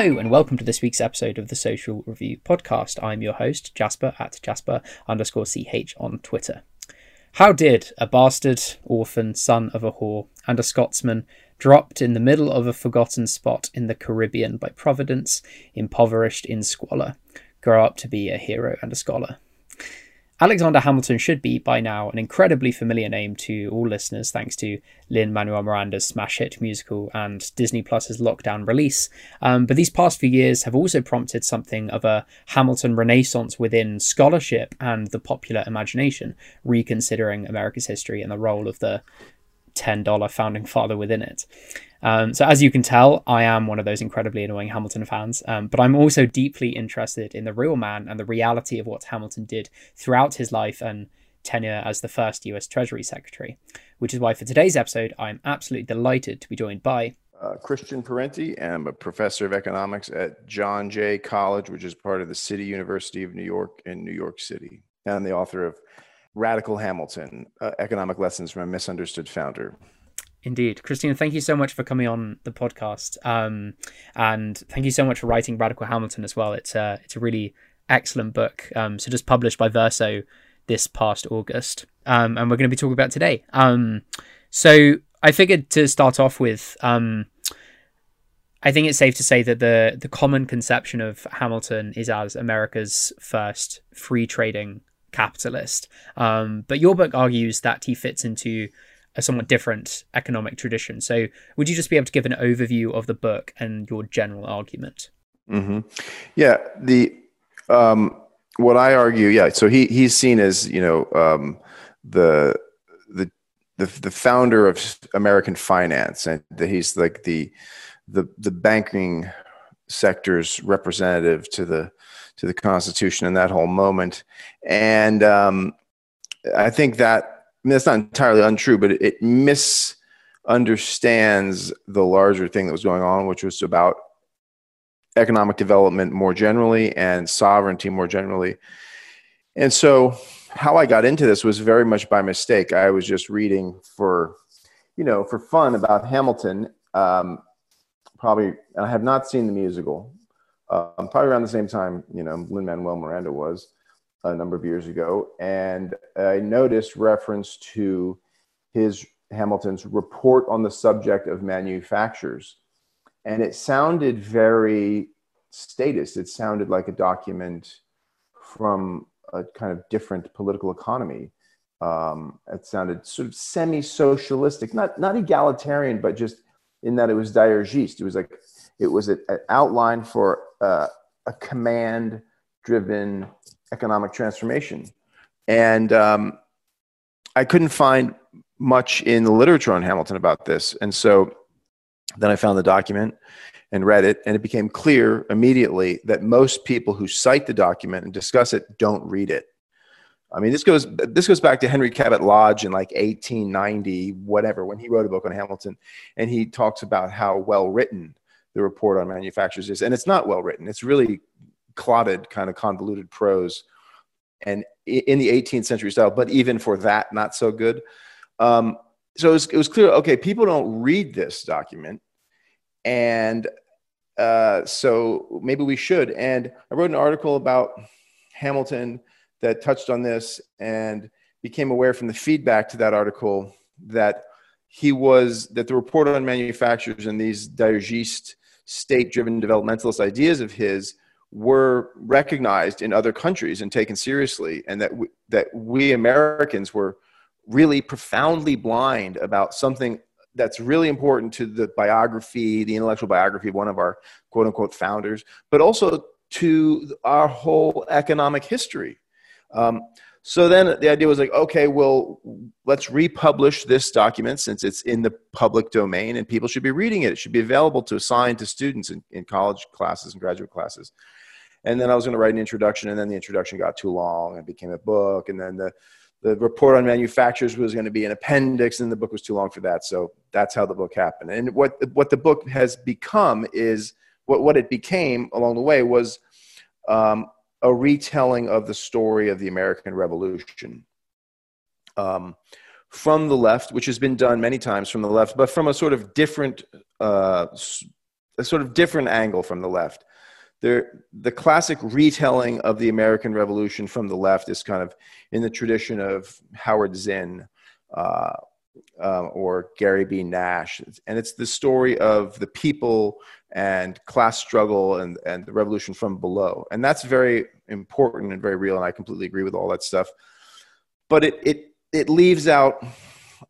Hello, and welcome to this week's episode of the Social Review podcast. I'm your host, Jasper at Jasper underscore CH on Twitter. How did a bastard, orphan, son of a whore, and a Scotsman, dropped in the middle of a forgotten spot in the Caribbean by Providence, impoverished in squalor, grow up to be a hero and a scholar? Alexander Hamilton should be, by now, an incredibly familiar name to all listeners thanks to Lin Manuel Miranda's smash hit musical and Disney Plus's lockdown release. Um, but these past few years have also prompted something of a Hamilton renaissance within scholarship and the popular imagination, reconsidering America's history and the role of the $10 founding father within it. Um, so, as you can tell, I am one of those incredibly annoying Hamilton fans, um, but I'm also deeply interested in the real man and the reality of what Hamilton did throughout his life and tenure as the first US Treasury Secretary, which is why for today's episode, I'm absolutely delighted to be joined by. Uh, Christian Parenti. I'm a professor of economics at John Jay College, which is part of the City University of New York in New York City. And the author of Radical Hamilton uh, Economic Lessons from a Misunderstood Founder. Indeed. Christian, thank you so much for coming on the podcast. Um, and thank you so much for writing Radical Hamilton as well. It's it's a really excellent book. Um, so just published by Verso this past August. Um, and we're going to be talking about today. Um, so I figured to start off with, um, I think it's safe to say that the the common conception of Hamilton is as America's first free trading capitalist. Um, but your book argues that he fits into a somewhat different economic tradition. So, would you just be able to give an overview of the book and your general argument? Mm-hmm. Yeah, the um, what I argue, yeah. So he he's seen as you know um, the the the the founder of American finance, and he's like the the the banking sector's representative to the to the Constitution in that whole moment. And um, I think that I mean, that's not entirely untrue, but it, it misunderstands the larger thing that was going on, which was about economic development more generally and sovereignty more generally. And so, how I got into this was very much by mistake. I was just reading for, you know, for fun about Hamilton. Um, probably, and I have not seen the musical, um, probably around the same time, you know, Lin Manuel Miranda was a number of years ago, and I noticed reference to his Hamilton's report on the subject of manufactures, and it sounded very statist. It sounded like a document from a kind of different political economy. Um, it sounded sort of semi-socialistic, not not egalitarian, but just in that it was dirigiste. It was like it was an outline for uh, a command driven economic transformation. And um, I couldn't find much in the literature on Hamilton about this. And so then I found the document and read it, and it became clear immediately that most people who cite the document and discuss it don't read it. I mean, this goes this goes back to Henry Cabot Lodge in like 1890, whatever, when he wrote a book on Hamilton, and he talks about how well written the report on manufacturers is, and it's not well written. It's really clotted, kind of convoluted prose, and in the 18th century style. But even for that, not so good. Um, so it was, it was clear. Okay, people don't read this document, and uh, so maybe we should. And I wrote an article about Hamilton that touched on this and became aware from the feedback to that article that he was that the report on manufacturers and these dirigiste state-driven developmentalist ideas of his were recognized in other countries and taken seriously and that we, that we Americans were really profoundly blind about something that's really important to the biography the intellectual biography of one of our quote unquote founders but also to our whole economic history. Um, so then the idea was like, okay, well, let's republish this document since it's in the public domain and people should be reading it. It should be available to assign to students in, in college classes and graduate classes. And then I was going to write an introduction, and then the introduction got too long and became a book. And then the, the report on manufacturers was going to be an appendix, and the book was too long for that. So that's how the book happened. And what, what the book has become is what, what it became along the way was um, a retelling of the story of the American Revolution um, from the left, which has been done many times from the left, but from a sort of different uh, a sort of different angle from the left. There, the classic retelling of the American Revolution from the left is kind of in the tradition of Howard Zinn uh, uh, or Gary B. Nash. And it's the story of the people and class struggle and, and the revolution from below. And that's very important and very real. And I completely agree with all that stuff. But it, it, it leaves out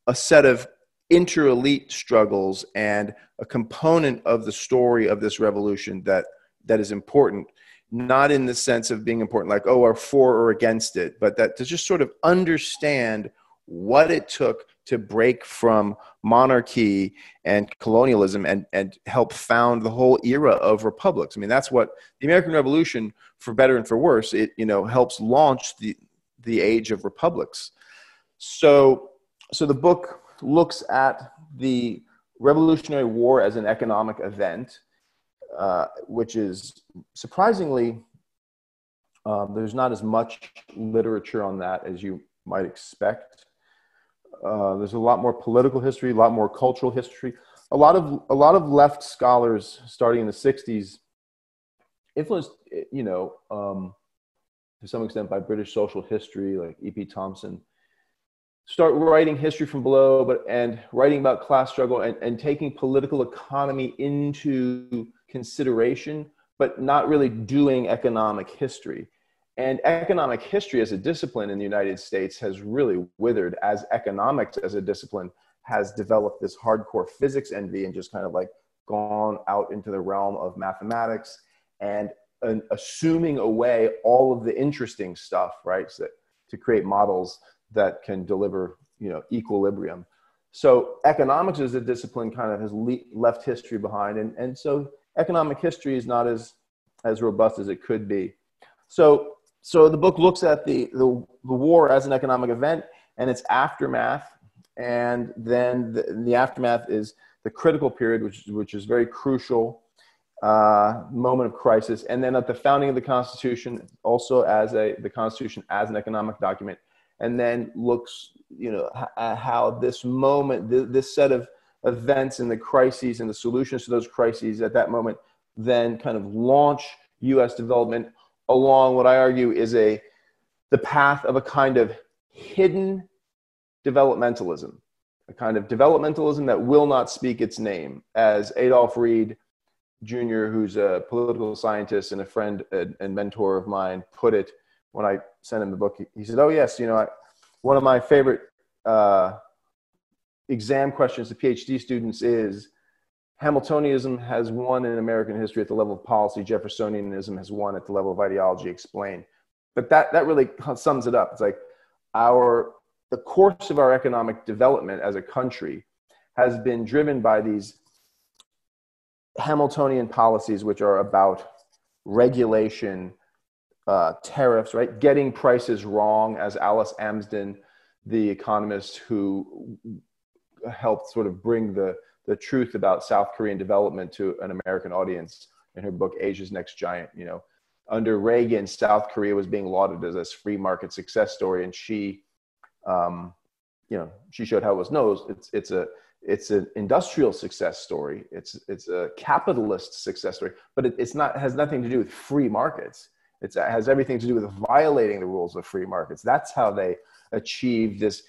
a set of inter elite struggles and a component of the story of this revolution that, that is important not in the sense of being important like oh are for or against it but that to just sort of understand what it took to break from monarchy and colonialism and, and help found the whole era of republics. I mean, that's what the American Revolution, for better and for worse, it you know helps launch the the age of republics. So, so the book looks at the Revolutionary War as an economic event, uh, which is surprisingly um, there's not as much literature on that as you might expect. Uh, there's a lot more political history, a lot more cultural history. A lot of a lot of left scholars, starting in the '60s, influenced, you know, um, to some extent by British social history, like E.P. Thompson, start writing history from below, but and writing about class struggle and, and taking political economy into consideration, but not really doing economic history. And economic history as a discipline in the United States has really withered as economics as a discipline has developed this hardcore physics envy and just kind of like gone out into the realm of mathematics and, and assuming away all of the interesting stuff, right? So to create models that can deliver, you know, equilibrium. So economics as a discipline kind of has le- left history behind. And, and so economic history is not as, as robust as it could be. So so the book looks at the, the, the war as an economic event and its aftermath. And then the, the aftermath is the critical period, which, which is very crucial uh, moment of crisis. And then at the founding of the Constitution, also as a, the Constitution as an economic document. And then looks, you know, at how this moment, th- this set of events and the crises and the solutions to those crises at that moment then kind of launch U.S. development along what I argue is a the path of a kind of hidden developmentalism, a kind of developmentalism that will not speak its name, as Adolph Reed Jr., who's a political scientist and a friend and mentor of mine, put it when I sent him the book. He said, "Oh yes, you know, I, one of my favorite uh, exam questions to PhD students is." Hamiltonianism has won in American history at the level of policy. Jeffersonianism has won at the level of ideology Explain, But that, that really sums it up. It's like our, the course of our economic development as a country has been driven by these Hamiltonian policies, which are about regulation, uh, tariffs, right? Getting prices wrong, as Alice Amsden, the economist who helped sort of bring the the truth about South Korean development to an American audience in her book Asia's Next Giant. You know, under Reagan, South Korea was being lauded as this free market success story, and she, um, you know, she showed how it was. No, it's it's a it's an industrial success story. It's it's a capitalist success story, but it, it's not has nothing to do with free markets. It's, it has everything to do with violating the rules of free markets. That's how they achieve this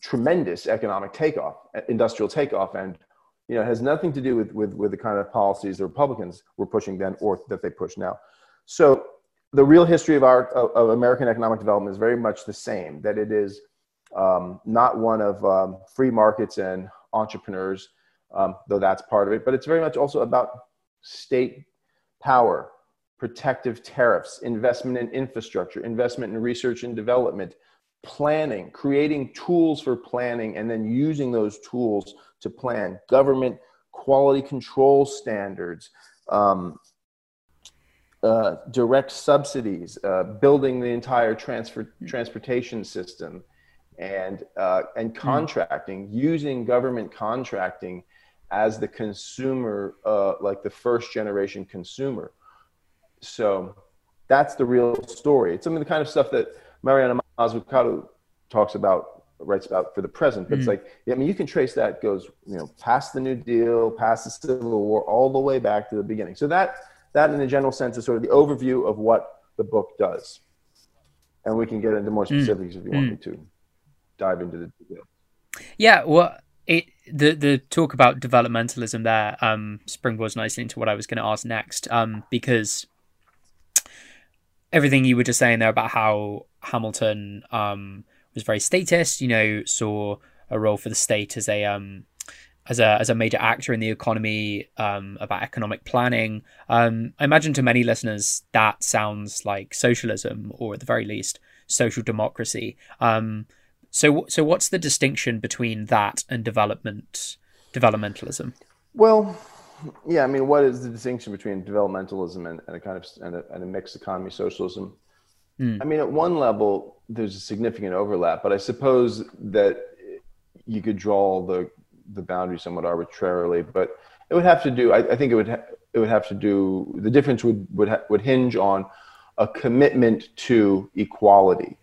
tremendous economic takeoff, industrial takeoff, and you know, has nothing to do with, with, with the kind of policies the Republicans were pushing then or that they push now. So the real history of our of, American economic development is very much the same. That it is um, not one of um, free markets and entrepreneurs, um, though that's part of it, but it's very much also about state power, protective tariffs, investment in infrastructure, investment in research and development, planning, creating tools for planning, and then using those tools to plan, government quality control standards, um, uh, direct subsidies, uh, building the entire transfer, transportation system, and, uh, and hmm. contracting, mm. using government contracting as the consumer, uh, like the first generation consumer. So that's the real story. It's some of the kind of stuff that Mariana Mazzucato talks about writes about for the present. But mm. it's like, I mean, you can trace that goes, you know, past the New Deal, past the Civil War, all the way back to the beginning. So that that, in a general sense, is sort of the overview of what the book does. And we can get into more mm. specifics mm. if you want mm. me to dive into the detail. Yeah, well, it the the talk about developmentalism there um springboards nicely into what I was going to ask next um because everything you were just saying there about how Hamilton um was very statist, you know, saw a role for the state as a um as a as a major actor in the economy, um, about economic planning. Um, I imagine to many listeners that sounds like socialism, or at the very least, social democracy. Um, so, so what's the distinction between that and development developmentalism? Well, yeah, I mean, what is the distinction between developmentalism and, and a kind of and a, and a mixed economy socialism? Mm. I mean, at one level, there's a significant overlap, but I suppose that you could draw the the boundary somewhat arbitrarily. But it would have to do. I, I think it would ha- it would have to do. The difference would would ha- would hinge on a commitment to equality,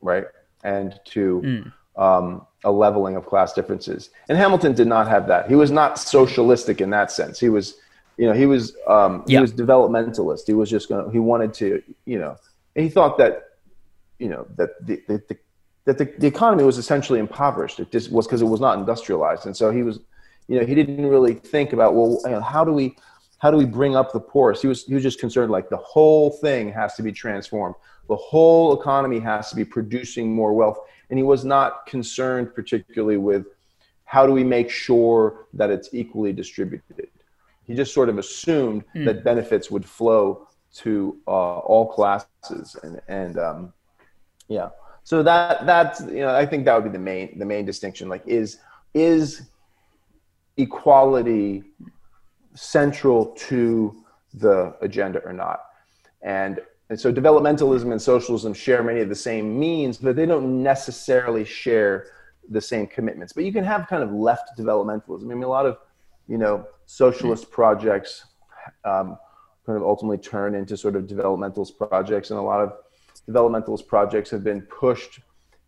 right, and to mm. um, a leveling of class differences. And Hamilton did not have that. He was not socialistic in that sense. He was, you know, he was um, he was developmentalist. He was just going. to He wanted to, you know, he thought that, you know, that the, the, the that the, the economy was essentially impoverished. It just was because it was not industrialized, and so he was, you know, he didn't really think about well, you know, how do we, how do we bring up the poorest? He was he was just concerned like the whole thing has to be transformed. The whole economy has to be producing more wealth, and he was not concerned particularly with how do we make sure that it's equally distributed. He just sort of assumed mm. that benefits would flow to uh, all classes, and and um, yeah. So that that's you know i think that would be the main the main distinction. Like is is equality central to the agenda or not? And and so developmentalism and socialism share many of the same means but they don't necessarily share the same commitments. But you can have kind of left developmentalism. I mean a lot of you know socialist projects um, kind of ultimately turn into sort of developmentalist projects and a lot of developmentalist projects have been pushed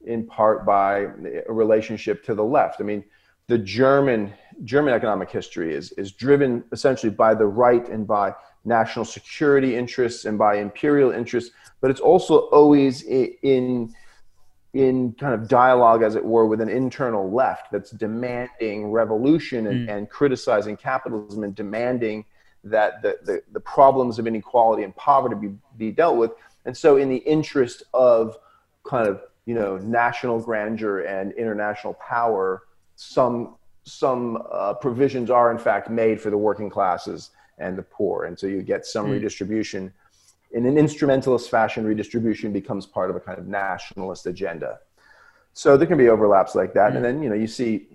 in part by a relationship to the left. I mean, the German German economic history is is driven essentially by the right and by national security interests and by imperial interests, but it's also always in in kind of dialogue, as it were, with an internal left that's demanding revolution and, mm. and criticizing capitalism and demanding that the, the, the problems of inequality and poverty be, be dealt with. And so, in the interest of kind of you know national grandeur and international power, some some uh, provisions are in fact made for the working classes and the poor, and so you get some mm. redistribution. In an instrumentalist fashion, redistribution becomes part of a kind of nationalist agenda. So there can be overlaps like that, mm. and then you know you see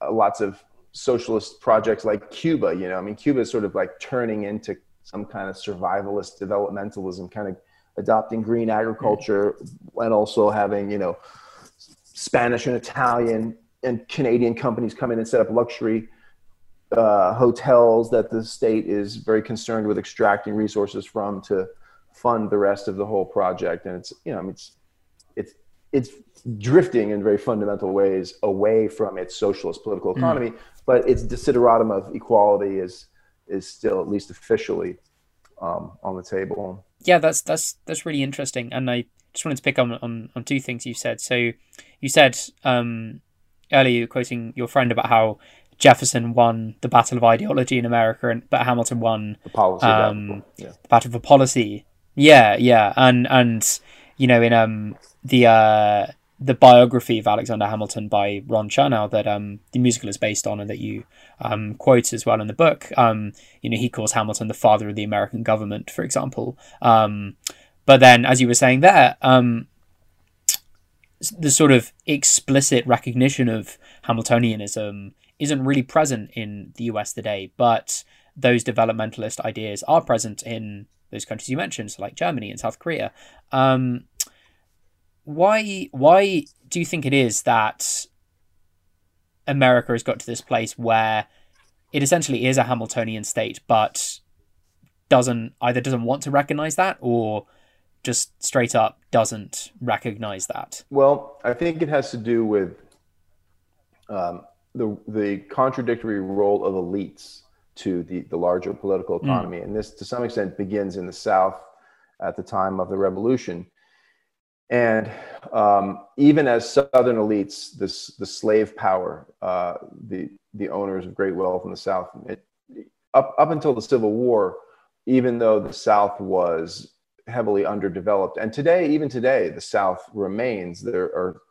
uh, lots of socialist projects like Cuba. You know, I mean, Cuba is sort of like turning into some kind of survivalist developmentalism, kind of adopting green agriculture and also having you know Spanish and Italian and Canadian companies come in and set up luxury uh, hotels that the state is very concerned with extracting resources from to fund the rest of the whole project. And it's you know I mean, it's it's it's drifting in very fundamental ways away from its socialist political mm. economy, mm. But its desideratum of equality is is still at least officially um, on the table yeah, that's that's that's really interesting, and I just wanted to pick on on, on two things you said. So you said um, earlier, quoting your friend about how Jefferson won the battle of ideology in America, and but Hamilton won the policy um, battle. Yeah. the battle for policy. Yeah, yeah, and and you know in um the uh the biography of Alexander Hamilton by Ron Chernow that um, the musical is based on and that you um, quote as well in the book. Um, you know, he calls Hamilton the father of the American government, for example. Um, but then, as you were saying there, um, the sort of explicit recognition of Hamiltonianism isn't really present in the US today, but those developmentalist ideas are present in those countries you mentioned, so like Germany and South Korea. Um, why why do you think it is that America has got to this place where it essentially is a Hamiltonian state, but doesn't either doesn't want to recognize that or just straight up doesn't recognize that? Well, I think it has to do with um, the the contradictory role of elites to the the larger political hmm. economy, mm. and this to some extent begins in the South at the time of the revolution. And um, even as Southern elites, this the slave power, uh, the the owners of great wealth in the South, it, up up until the Civil War, even though the South was heavily underdeveloped, and today, even today, the South remains. There are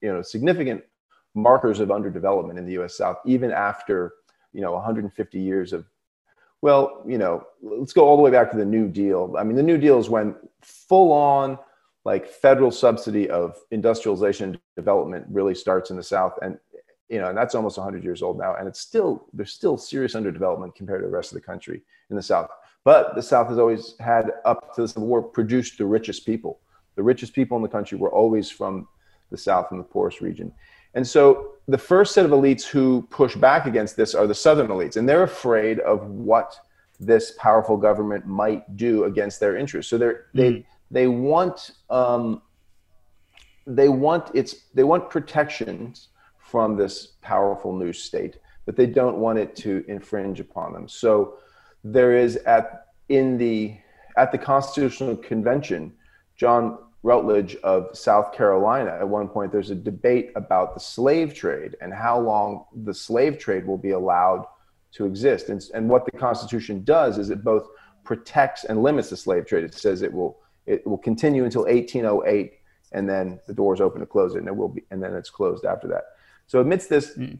you know significant markers of underdevelopment in the U.S. South, even after you know 150 years of well, you know, let's go all the way back to the New Deal. I mean, the New Deal is when full on like federal subsidy of industrialization development really starts in the South. And, you know, and that's almost 100 years old now. And it's still, there's still serious underdevelopment compared to the rest of the country in the South. But the South has always had, up to the Civil War, produced the richest people. The richest people in the country were always from the South and the poorest region. And so the first set of elites who push back against this are the Southern elites, and they're afraid of what this powerful government might do against their interests. So they're, mm. They want um, they want it's they want protections from this powerful new state, but they don't want it to infringe upon them. So there is at in the at the Constitutional Convention, John Rutledge of South Carolina, at one point, there's a debate about the slave trade and how long the slave trade will be allowed to exist. And, and what the Constitution does is it both protects and limits the slave trade. It says it will it will continue until 1808, and then the doors open to close it, and it will be, and then it's closed after that. So amidst this, mm.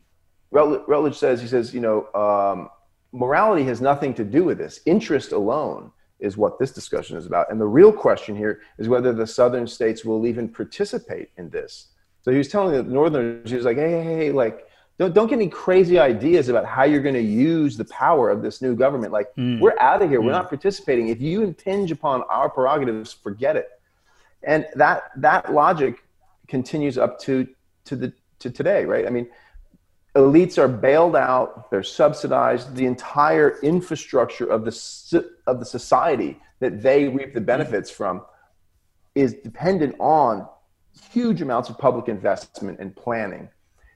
Rutledge says he says, you know, um, morality has nothing to do with this. Interest alone is what this discussion is about. And the real question here is whether the southern states will even participate in this. So he was telling the northerners, he was like, hey, hey, hey, like, don't, don't get any crazy ideas about how you're going to use the power of this new government. Like, mm. we're out of here. Mm. We're not participating. If you impinge upon our prerogatives, forget it. And that, that logic continues up to, to, the, to today, right? I mean, elites are bailed out, they're subsidized. The entire infrastructure of the, of the society that they reap the benefits from is dependent on huge amounts of public investment and planning.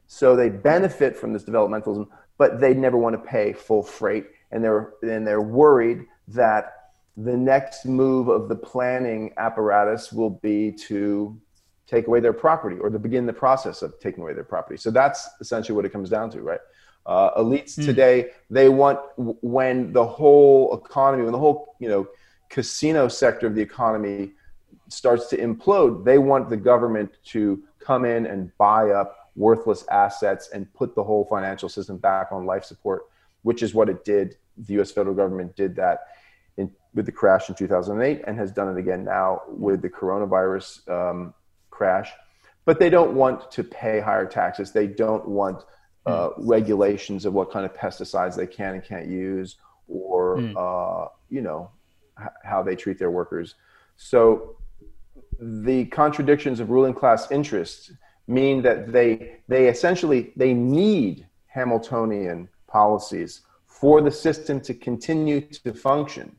So they benefit from this developmentalism, but they never want to pay full freight. And they're, and they're worried that the next move of the planning apparatus will be to take away their property or to begin the process of taking away their property. So that's essentially what it comes down to, right? Uh, elites mm. today, they want when the whole economy, when the whole you know casino sector of the economy starts to implode, they want the government to come in and buy up worthless assets and put the whole financial system back on life support, which is what it did. The U.S. federal government did that in, with the crash in 2008 and has done it again now with the coronavirus um, crash, but they don't want to pay higher taxes. They don't want uh, mm. regulations of what kind of pesticides they can and can't use, or mm. uh, you know h- how they treat their workers. So the contradictions of ruling class interests mean that they they essentially they need Hamiltonian policies for the system to continue to function.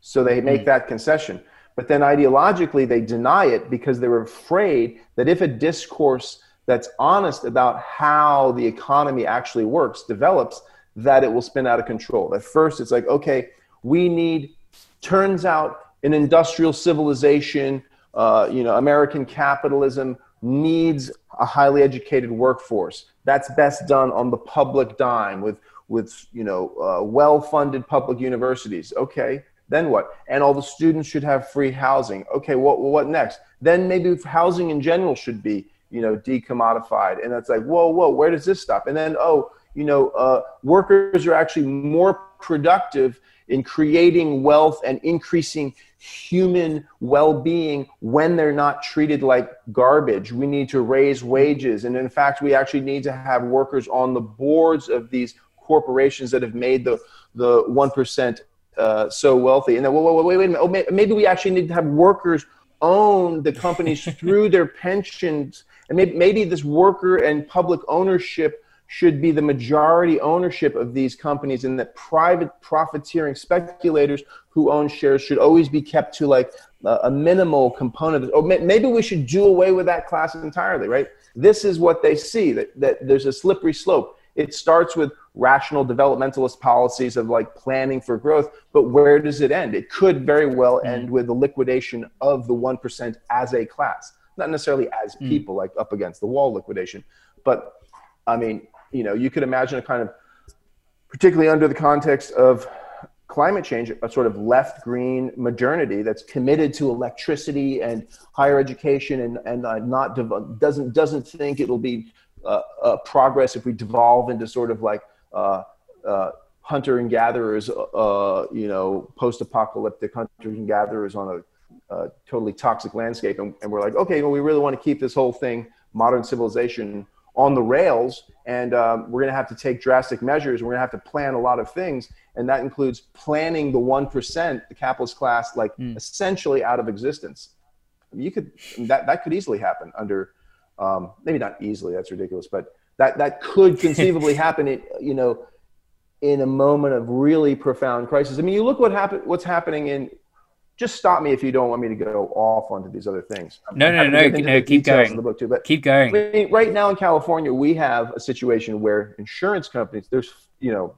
So they make mm. that concession. But then ideologically, they deny it because they're afraid that if a discourse that's honest about how the economy actually works develops, that it will spin out of control. At first, it's like, okay, we need, turns out, an industrial civilization, uh, you know, American capitalism needs a highly educated workforce. That's best done on the public dime with, with you know, uh, well-funded public universities. Okay, then what? And all the students should have free housing. Okay, what what next? Then maybe housing in general should be you know decommodified. And it's like whoa whoa where does this stop? And then oh you know uh, workers are actually more productive in creating wealth and increasing human well-being when they're not treated like garbage we need to raise wages and in fact we actually need to have workers on the boards of these corporations that have made the the 1% uh, so wealthy. And then, wait, wait, wait, wait a minute. Oh, maybe we actually need to have workers own the companies through their pensions. And maybe, maybe this worker and public ownership should be the majority ownership of these companies and that private profiteering speculators who own shares should always be kept to like a, a minimal component or maybe we should do away with that class entirely right? This is what they see that, that there's a slippery slope. It starts with rational developmentalist policies of like planning for growth but where does it end? It could very well mm. end with the liquidation of the 1% as a class. Not necessarily as mm. people like up against the wall liquidation but i mean you know, you could imagine a kind of, particularly under the context of climate change, a sort of left green modernity that's committed to electricity and higher education and, and uh, not dev- doesn't, doesn't think it'll be uh, progress if we devolve into sort of like uh, uh, hunter and gatherers, uh, you know, post-apocalyptic hunters and gatherers on a, a totally toxic landscape. And, and, we're like, okay, well, we really want to keep this whole thing, modern civilization, on the rails and um, we're going to have to take drastic measures. We're going to have to plan a lot of things and that includes planning the 1% the capitalist class like mm. essentially out of existence. You could that that could easily happen under um, maybe not easily that's ridiculous but that that could conceivably happen in, you know in a moment of really profound crisis. I mean you look what happened what's happening in just stop me if you don't want me to go off onto these other things. I'm no, no, no, no. Keep going. the book too, but keep going. I mean, right now in California, we have a situation where insurance companies, there's, you know,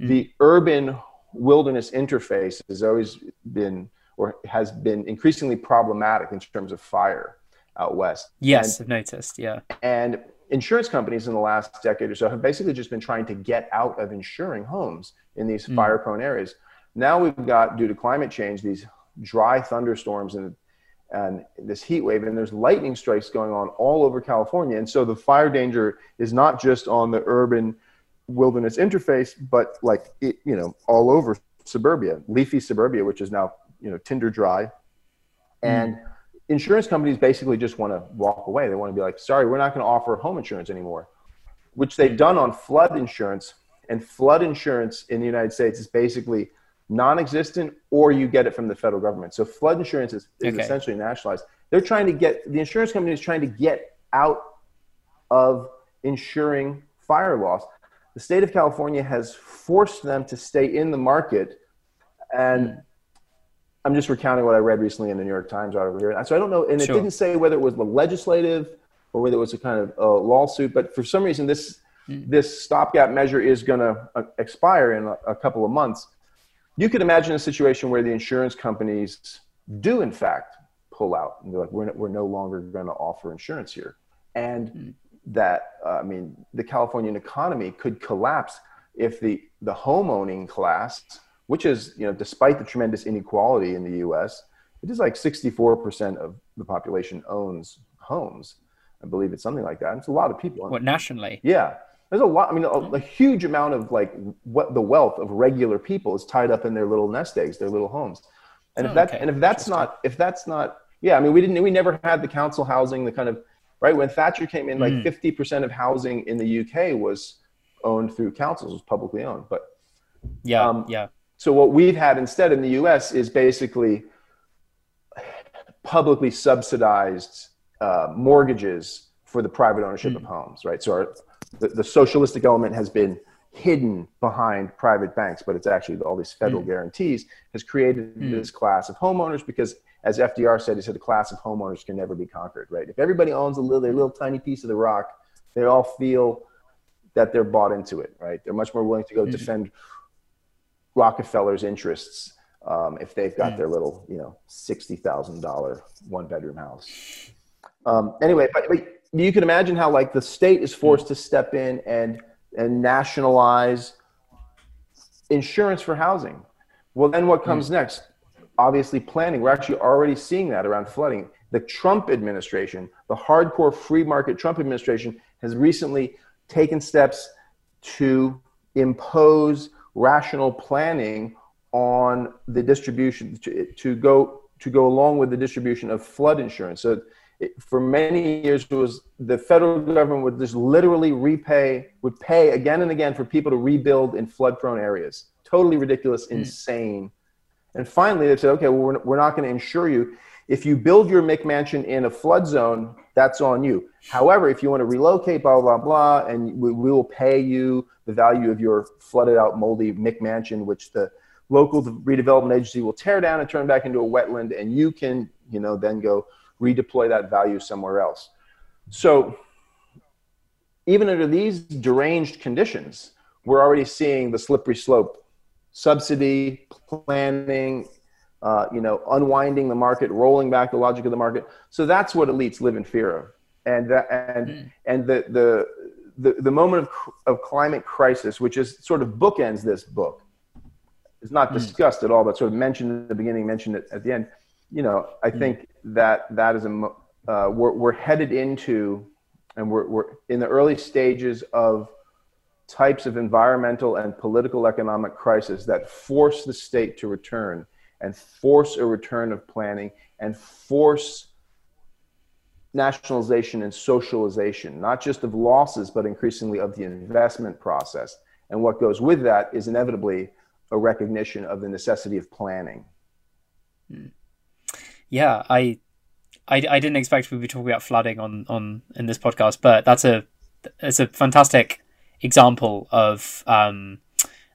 mm. the urban wilderness interface has always been or has been increasingly problematic in terms of fire out west. Yes, and, I've noticed. Yeah, and insurance companies in the last decade or so have basically just been trying to get out of insuring homes in these mm. fire-prone areas. Now we've got, due to climate change, these dry thunderstorms and and this heat wave and there's lightning strikes going on all over California. And so the fire danger is not just on the urban wilderness interface, but like it, you know, all over suburbia, leafy suburbia, which is now, you know, tinder dry. And mm. insurance companies basically just want to walk away. They want to be like, sorry, we're not going to offer home insurance anymore, which they've done on flood insurance. And flood insurance in the United States is basically non-existent or you get it from the federal government. So flood insurance is, is okay. essentially nationalized. They're trying to get the insurance company is trying to get out of insuring fire loss. The state of California has forced them to stay in the market, and mm. I'm just recounting what I read recently in the New York Times article here. So I don't know, and it sure. didn't say whether it was the legislative or whether it was a kind of uh, lawsuit, but for some reason this mm. this stopgap measure is going to uh, expire in a, a couple of months you could imagine a situation where the insurance companies do in fact pull out and they're like we're no, we're no longer going to offer insurance here. And mm. that uh, i mean the californian economy could collapse if the the home owning class which is you know despite the tremendous inequality in the us it is like 64% of the population owns homes. I believe it's something like that. It's a lot of people. What nationally? Yeah there's a lot i mean a, a, huge amount of like what the wealth of regular people is tied up in their little nest eggs their little homes and oh, if that okay. and if that's not if that's not yeah i mean we didn't we never had the council housing the kind of right when thatcher came in like mm. 50% of housing in the uk was owned through councils was publicly owned but yeah um, yeah so what we've had instead in the us is basically publicly subsidized uh, mortgages for the private ownership mm. of homes right so our the, the socialistic element has been hidden behind private banks, but it's actually all these federal mm. guarantees has created mm. this class of homeowners because, as FDR said, he said the class of homeowners can never be conquered, right? If everybody owns a little, their little tiny piece of the rock, they all feel that they're bought into it, right? They're much more willing to go mm. defend Rockefeller's interests um, if they've got mm. their little, you know, sixty thousand dollar one bedroom house. Um, anyway, but, but you can imagine how like the state is forced to step in and and nationalize insurance for housing. Well, then what comes mm. next? Obviously, planning. We're actually already seeing that around flooding. The Trump administration, the hardcore free market Trump administration, has recently taken steps to impose rational planning on the distribution to, to go to go along with the distribution of flood insurance. So for many years it was the federal government would just literally repay would pay again and again for people to rebuild in flood prone areas totally ridiculous mm. insane and finally they said okay well we're, we're not going to insure you If you build your McMansion in a flood zone, that's on you. However, if you want to relocate, blah, blah, blah, and we, we will pay you the value of your flooded out, moldy McMansion, which the local redevelopment agency will tear down and turn back into a wetland, and you can, you know, then go redeploy that value somewhere else. So even under these deranged conditions, we're already seeing the slippery slope subsidy planning uh, you know unwinding the market rolling back the logic of the market so that's what elites live in fear of and that, and mm. and the, the the the moment of, of climate crisis which is sort of bookends this book is not mm. discussed at all but sort of mentioned at the beginning mentioned it at the end you know i mm. think that that is a uh, we're, we're headed into and we're, we're in the early stages of types of environmental and political economic crisis that force the state to return and force a return of planning and force nationalization and socialization, not just of losses, but increasingly of the investment process. And what goes with that is inevitably a recognition of the necessity of planning. Hmm. Yeah, I, I, I didn't expect we'd be talking about flooding on on in this podcast, but that's a it's a fantastic example of um,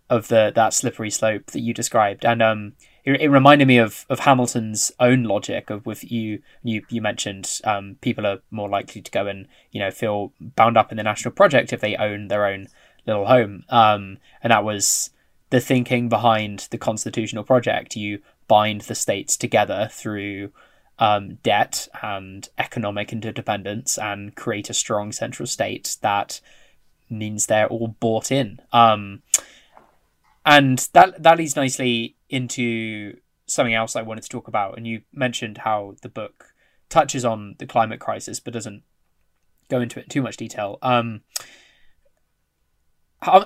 of the that slippery slope that you described, and um, it, reminded me of of Hamilton's own logic of with you you you mentioned um, people are more likely to go and you know feel bound up in the national project if they own their own little home, um, and that was the thinking behind the constitutional project. You bind the states together through um, debt and economic interdependence and create a strong central state that means they're all bought in. Um, and that that leads nicely into something else I wanted to talk about. And you mentioned how the book touches on the climate crisis, but doesn't go into it in too much detail. Um,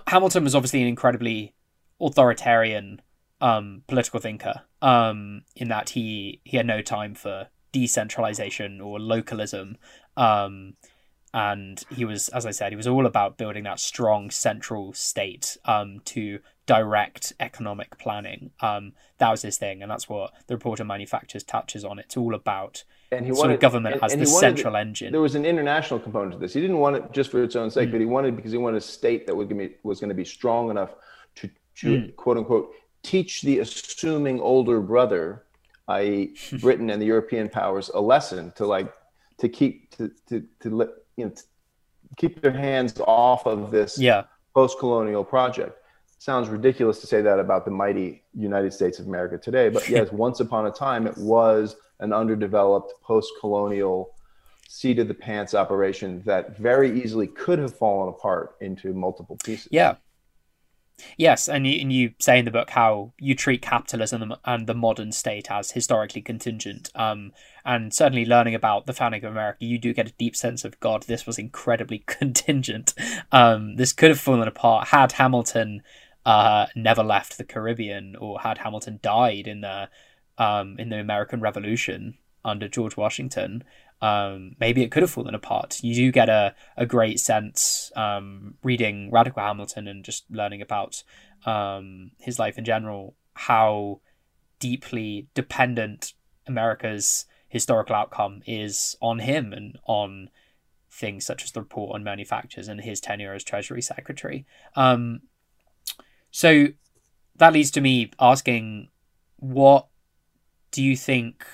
Hamilton was obviously an incredibly authoritarian um, political thinker. Um, in that he he had no time for decentralization or localism. Um, and he was, as I said, he was all about building that strong central state um, to direct economic planning. Um, that was his thing, and that's what the report on manufactures touches on. It's all about and he sort wanted, of government and, as and the central engine. There was an international component to this. He didn't want it just for its own sake, mm. but he wanted because he wanted a state that was going to be, was going to be strong enough to, to mm. quote unquote teach the assuming older brother, i.e., Britain and the European powers, a lesson to like to keep to to to you know keep their hands off of this yeah. post-colonial project. Sounds ridiculous to say that about the mighty United States of America today, but yes, once upon a time it was an underdeveloped post-colonial seat of the pants operation that very easily could have fallen apart into multiple pieces. Yeah. Yes, and you, and you say in the book how you treat capitalism and the modern state as historically contingent. Um, and certainly learning about the founding of America, you do get a deep sense of God. This was incredibly contingent. Um, this could have fallen apart had Hamilton uh, never left the Caribbean, or had Hamilton died in the um, in the American Revolution under George Washington um, maybe it could have fallen apart. You do get a, a great sense um, reading Radical Hamilton and just learning about um, his life in general, how deeply dependent America's historical outcome is on him and on things such as the report on manufactures and his tenure as Treasury Secretary. Um, so that leads to me asking what do you think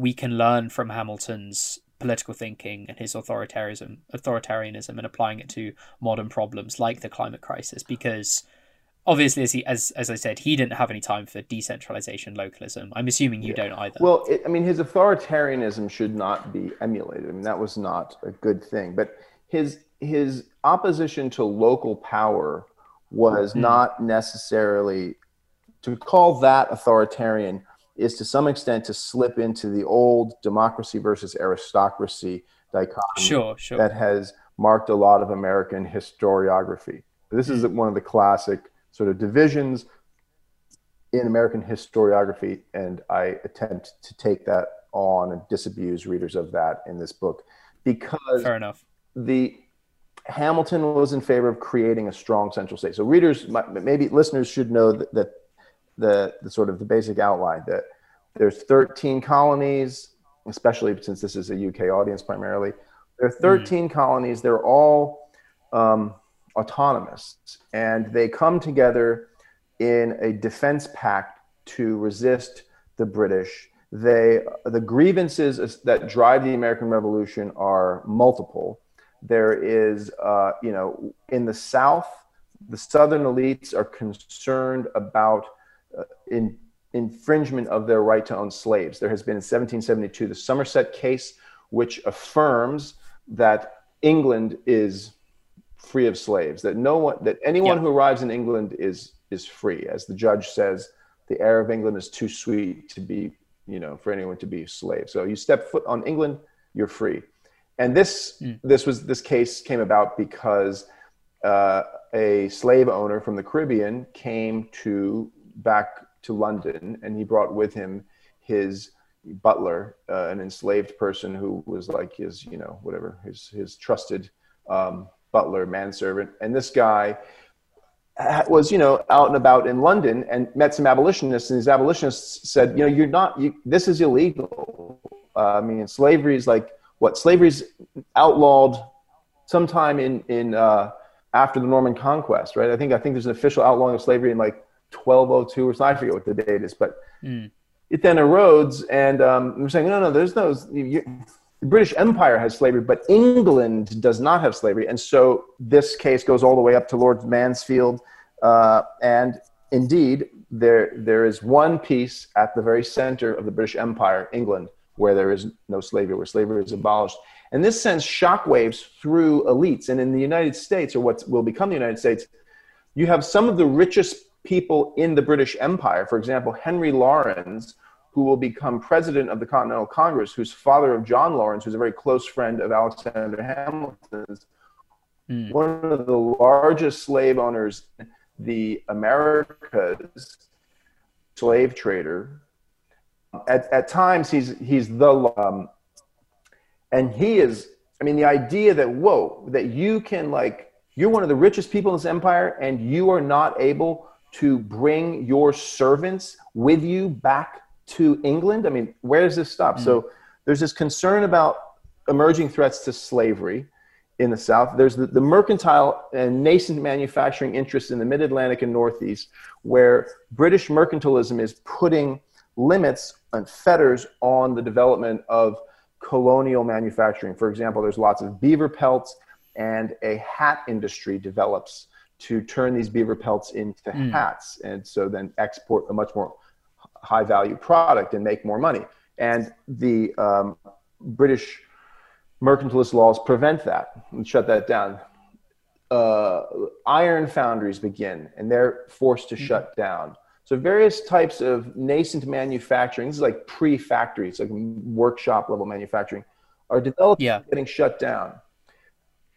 we can learn from Hamilton's political thinking and his authoritarianism authoritarianism and applying it to modern problems like the climate crisis because obviously as he, as as I said he didn't have any time for decentralization localism I'm assuming you yeah. don't either well it, I mean his authoritarianism should not be emulated I mean that was not a good thing but his his opposition to local power was mm-hmm. not necessarily to call that authoritarian is to some extent to slip into the old democracy versus aristocracy dichotomy sure, sure. that has marked a lot of American historiography. This is mm. one of the classic sort of divisions in American historiography, and I attempt to take that on and disabuse readers of that in this book because fair enough. The Hamilton was in favor of creating a strong central state. So readers, maybe listeners should know that, that the, the sort of the basic outline that there's 13 colonies, especially since this is a UK audience primarily. There are 13 mm. colonies. They're all um, autonomous, and they come together in a defense pact to resist the British. They, the grievances that drive the American Revolution are multiple. There is, uh, you know, in the South, the Southern elites are concerned about in, infringement of their right to own slaves. There has been in 1772 the Somerset case, which affirms that England is free of slaves, that no one, that anyone yeah. who arrives in England is is free. As the judge says, the air of England is too sweet to be, you know, for anyone to be a slave. So you step foot on England, you're free. And this mm. this was this case came about because uh, a slave owner from the Caribbean came to back to London, and he brought with him his butler, uh, an enslaved person who was like his, you know, whatever, his his trusted um, butler, manservant. And this guy was, you know, out and about in London and met some abolitionists, and these abolitionists said, you know, you're not, you, this is illegal. Uh, I mean, slavery is like what slavery's outlawed sometime in in uh, after the Norman Conquest, right? I think I think there's an official outlawing of slavery in like 1202 or something. I forget what the date is, but mm. it then erodes, and um, we're saying no, no, there's no. You, the British Empire has slavery, but England does not have slavery, and so this case goes all the way up to Lord Mansfield, uh, and indeed there there is one piece at the very center of the British Empire, England, where there is no slavery, where slavery is abolished. And this sends shockwaves through elites. And in the United States, or what will become the United States, you have some of the richest people in the British Empire. For example, Henry Laurens, who will become president of the Continental Congress, who's father of John Laurens, who's a very close friend of Alexander Hamilton's, mm. one of the largest slave owners in the Americas, slave trader. At, at times, he's, he's the, um, and he is, I mean, the idea that, whoa, that you can, like, you're one of the richest people in this empire and you are not able to bring your servants with you back to England? I mean, where does this stop? Mm-hmm. So there's this concern about emerging threats to slavery in the South. There's the, the mercantile and nascent manufacturing interests in the Mid Atlantic and Northeast, where British mercantilism is putting limits and fetters on the development of colonial manufacturing. For example, there's lots of beaver pelts, and a hat industry develops to turn these beaver pelts into mm. hats, and so then export a much more high value product and make more money. And the um, British mercantilist laws prevent that and shut that down. Uh, iron foundries begin, and they're forced to mm. shut down. So various types of nascent manufacturing, this is like pre-factories, like workshop level manufacturing, are developing yeah. getting shut down.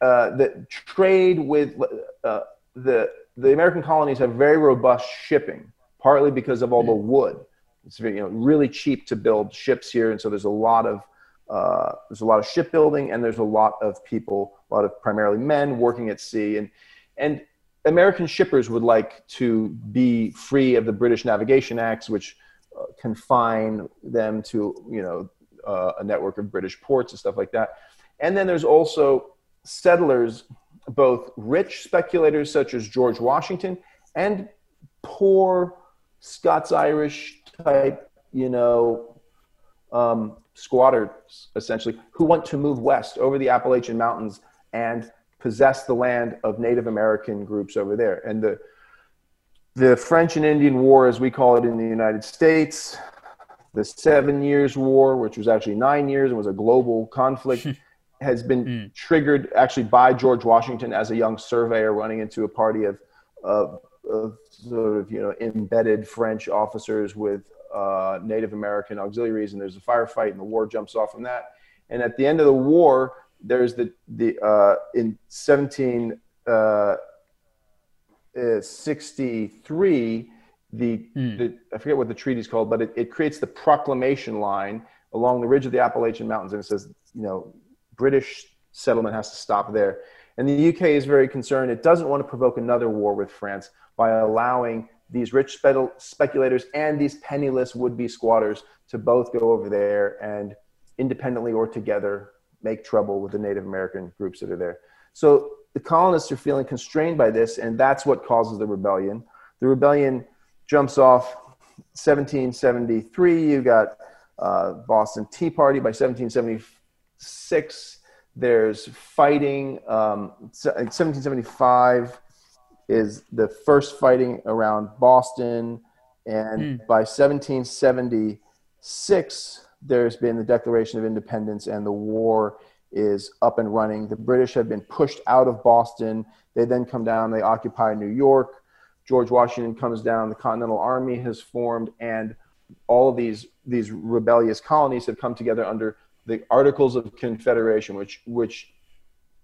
Uh, the trade with uh, the the American colonies have very robust shipping, partly because of all the mm. wood. It's very, you know really cheap to build ships here, and so there's a lot of uh, there's a lot of shipbuilding, and there's a lot of people, a lot of primarily men working at sea, and and American shippers would like to be free of the British Navigation Acts, which uh, confine them to you know uh, a network of British ports and stuff like that. And then there's also settlers both rich speculators such as George Washington and poor Scots Irish type, you know, um, squatters essentially who want to move west over the Appalachian Mountains and possess the land of Native American groups over there. And the the French and Indian War, as we call it in the United States, the Seven Years' War, which was actually nine years and was a global conflict. has been mm. triggered actually by George Washington as a young surveyor running into a party of, of, of sort of you know embedded French officers with uh, Native American auxiliaries, and there's a firefight, and the war jumps off from that. And at the end of the war, there's the the uh, in 1763 uh, the, mm. the I forget what the treaty is called, but it, it creates the proclamation line along the ridge of the Appalachian Mountains, and it says you know British settlement has to stop there. And the UK is very concerned. It doesn't want to provoke another war with France by allowing these rich spe- speculators and these penniless would be squatters to both go over there and independently or together, make trouble with the Native American groups that are there. So the colonists are feeling constrained by this, and that's what causes the rebellion. The rebellion jumps off 1773. You got uh, Boston Tea Party by 1776. There's fighting. Um, 1775 is the first fighting around Boston, and mm. by 1776 there's been the Declaration of Independence, and the war is up and running. The British have been pushed out of Boston. They then come down, they occupy New York. George Washington comes down, the Continental Army has formed, and all of these, these rebellious colonies have come together under the Articles of Confederation, which, which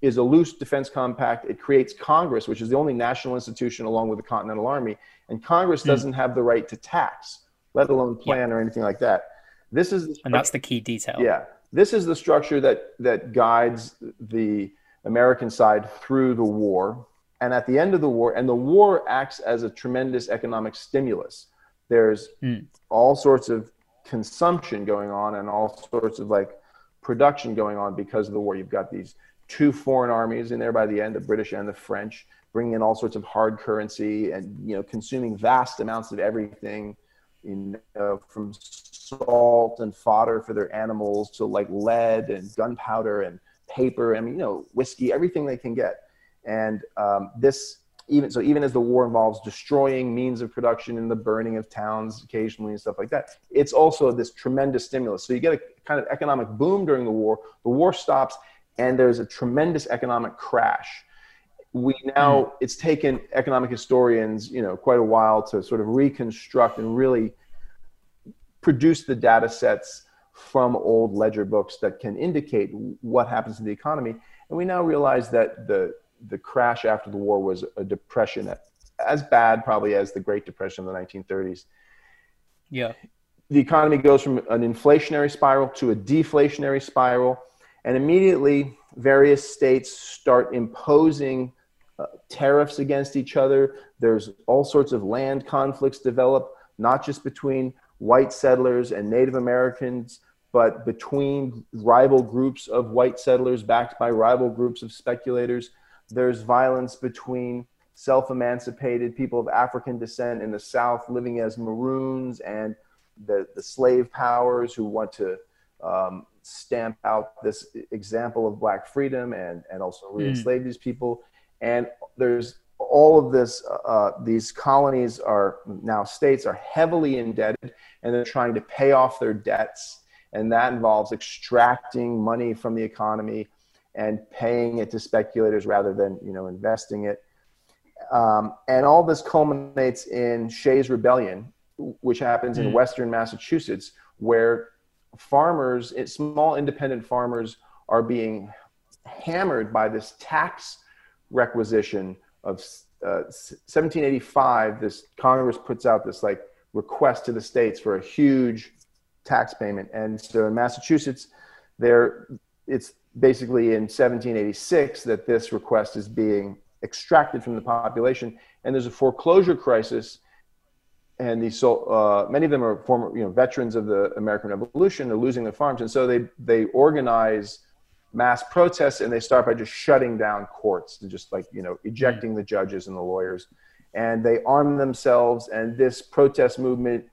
is a loose defense compact. It creates Congress, which is the only national institution along with the Continental Army. And Congress mm. doesn't have the right to tax, let alone plan yeah. or anything like that. This is, and that's the key detail. Yeah, this is the structure that that guides the American side through the war. And at the end of the war, and the war acts as a tremendous economic stimulus. There's mm. all sorts of consumption going on and all sorts of like production going on because of the war. You've got these two foreign armies in there by the end, the British and the French, bringing in all sorts of hard currency and you know consuming vast amounts of everything, you know, from salt and fodder for their animals to like lead and gunpowder and paper and you know whiskey everything they can get and um, this even so even as the war involves destroying means of production and the burning of towns occasionally and stuff like that it's also this tremendous stimulus so you get a kind of economic boom during the war the war stops and there's a tremendous economic crash we now mm. it's taken economic historians you know quite a while to sort of reconstruct and really produce the data sets from old ledger books that can indicate what happens to the economy. And we now realize that the, the crash after the war was a depression as bad probably as the Great Depression of the 1930s. Yeah. The economy goes from an inflationary spiral to a deflationary spiral. And immediately, various states start imposing uh, tariffs against each other. There's all sorts of land conflicts develop, not just between white settlers and Native Americans, but between rival groups of white settlers backed by rival groups of speculators. There's violence between self emancipated people of African descent in the South living as maroons and the, the slave powers who want to um, stamp out this example of black freedom and, and also re enslave mm. these people. And there's all of this, uh, these colonies are now states are heavily indebted and they're trying to pay off their debts. And that involves extracting money from the economy and paying it to speculators rather than, you know, investing it. Um, and all this culminates in Shays Rebellion, which happens in mm. Western Massachusetts, where farmers, small independent farmers, are being hammered by this tax requisition of uh, 1785, this Congress puts out this like request to the states for a huge tax payment, and so in Massachusetts, there it's basically in 1786 that this request is being extracted from the population, and there's a foreclosure crisis. And these so uh, many of them are former you know veterans of the American Revolution. They're losing their farms, and so they they organize mass protests and they start by just shutting down courts and just like you know ejecting the judges and the lawyers. And they arm themselves. And this protest movement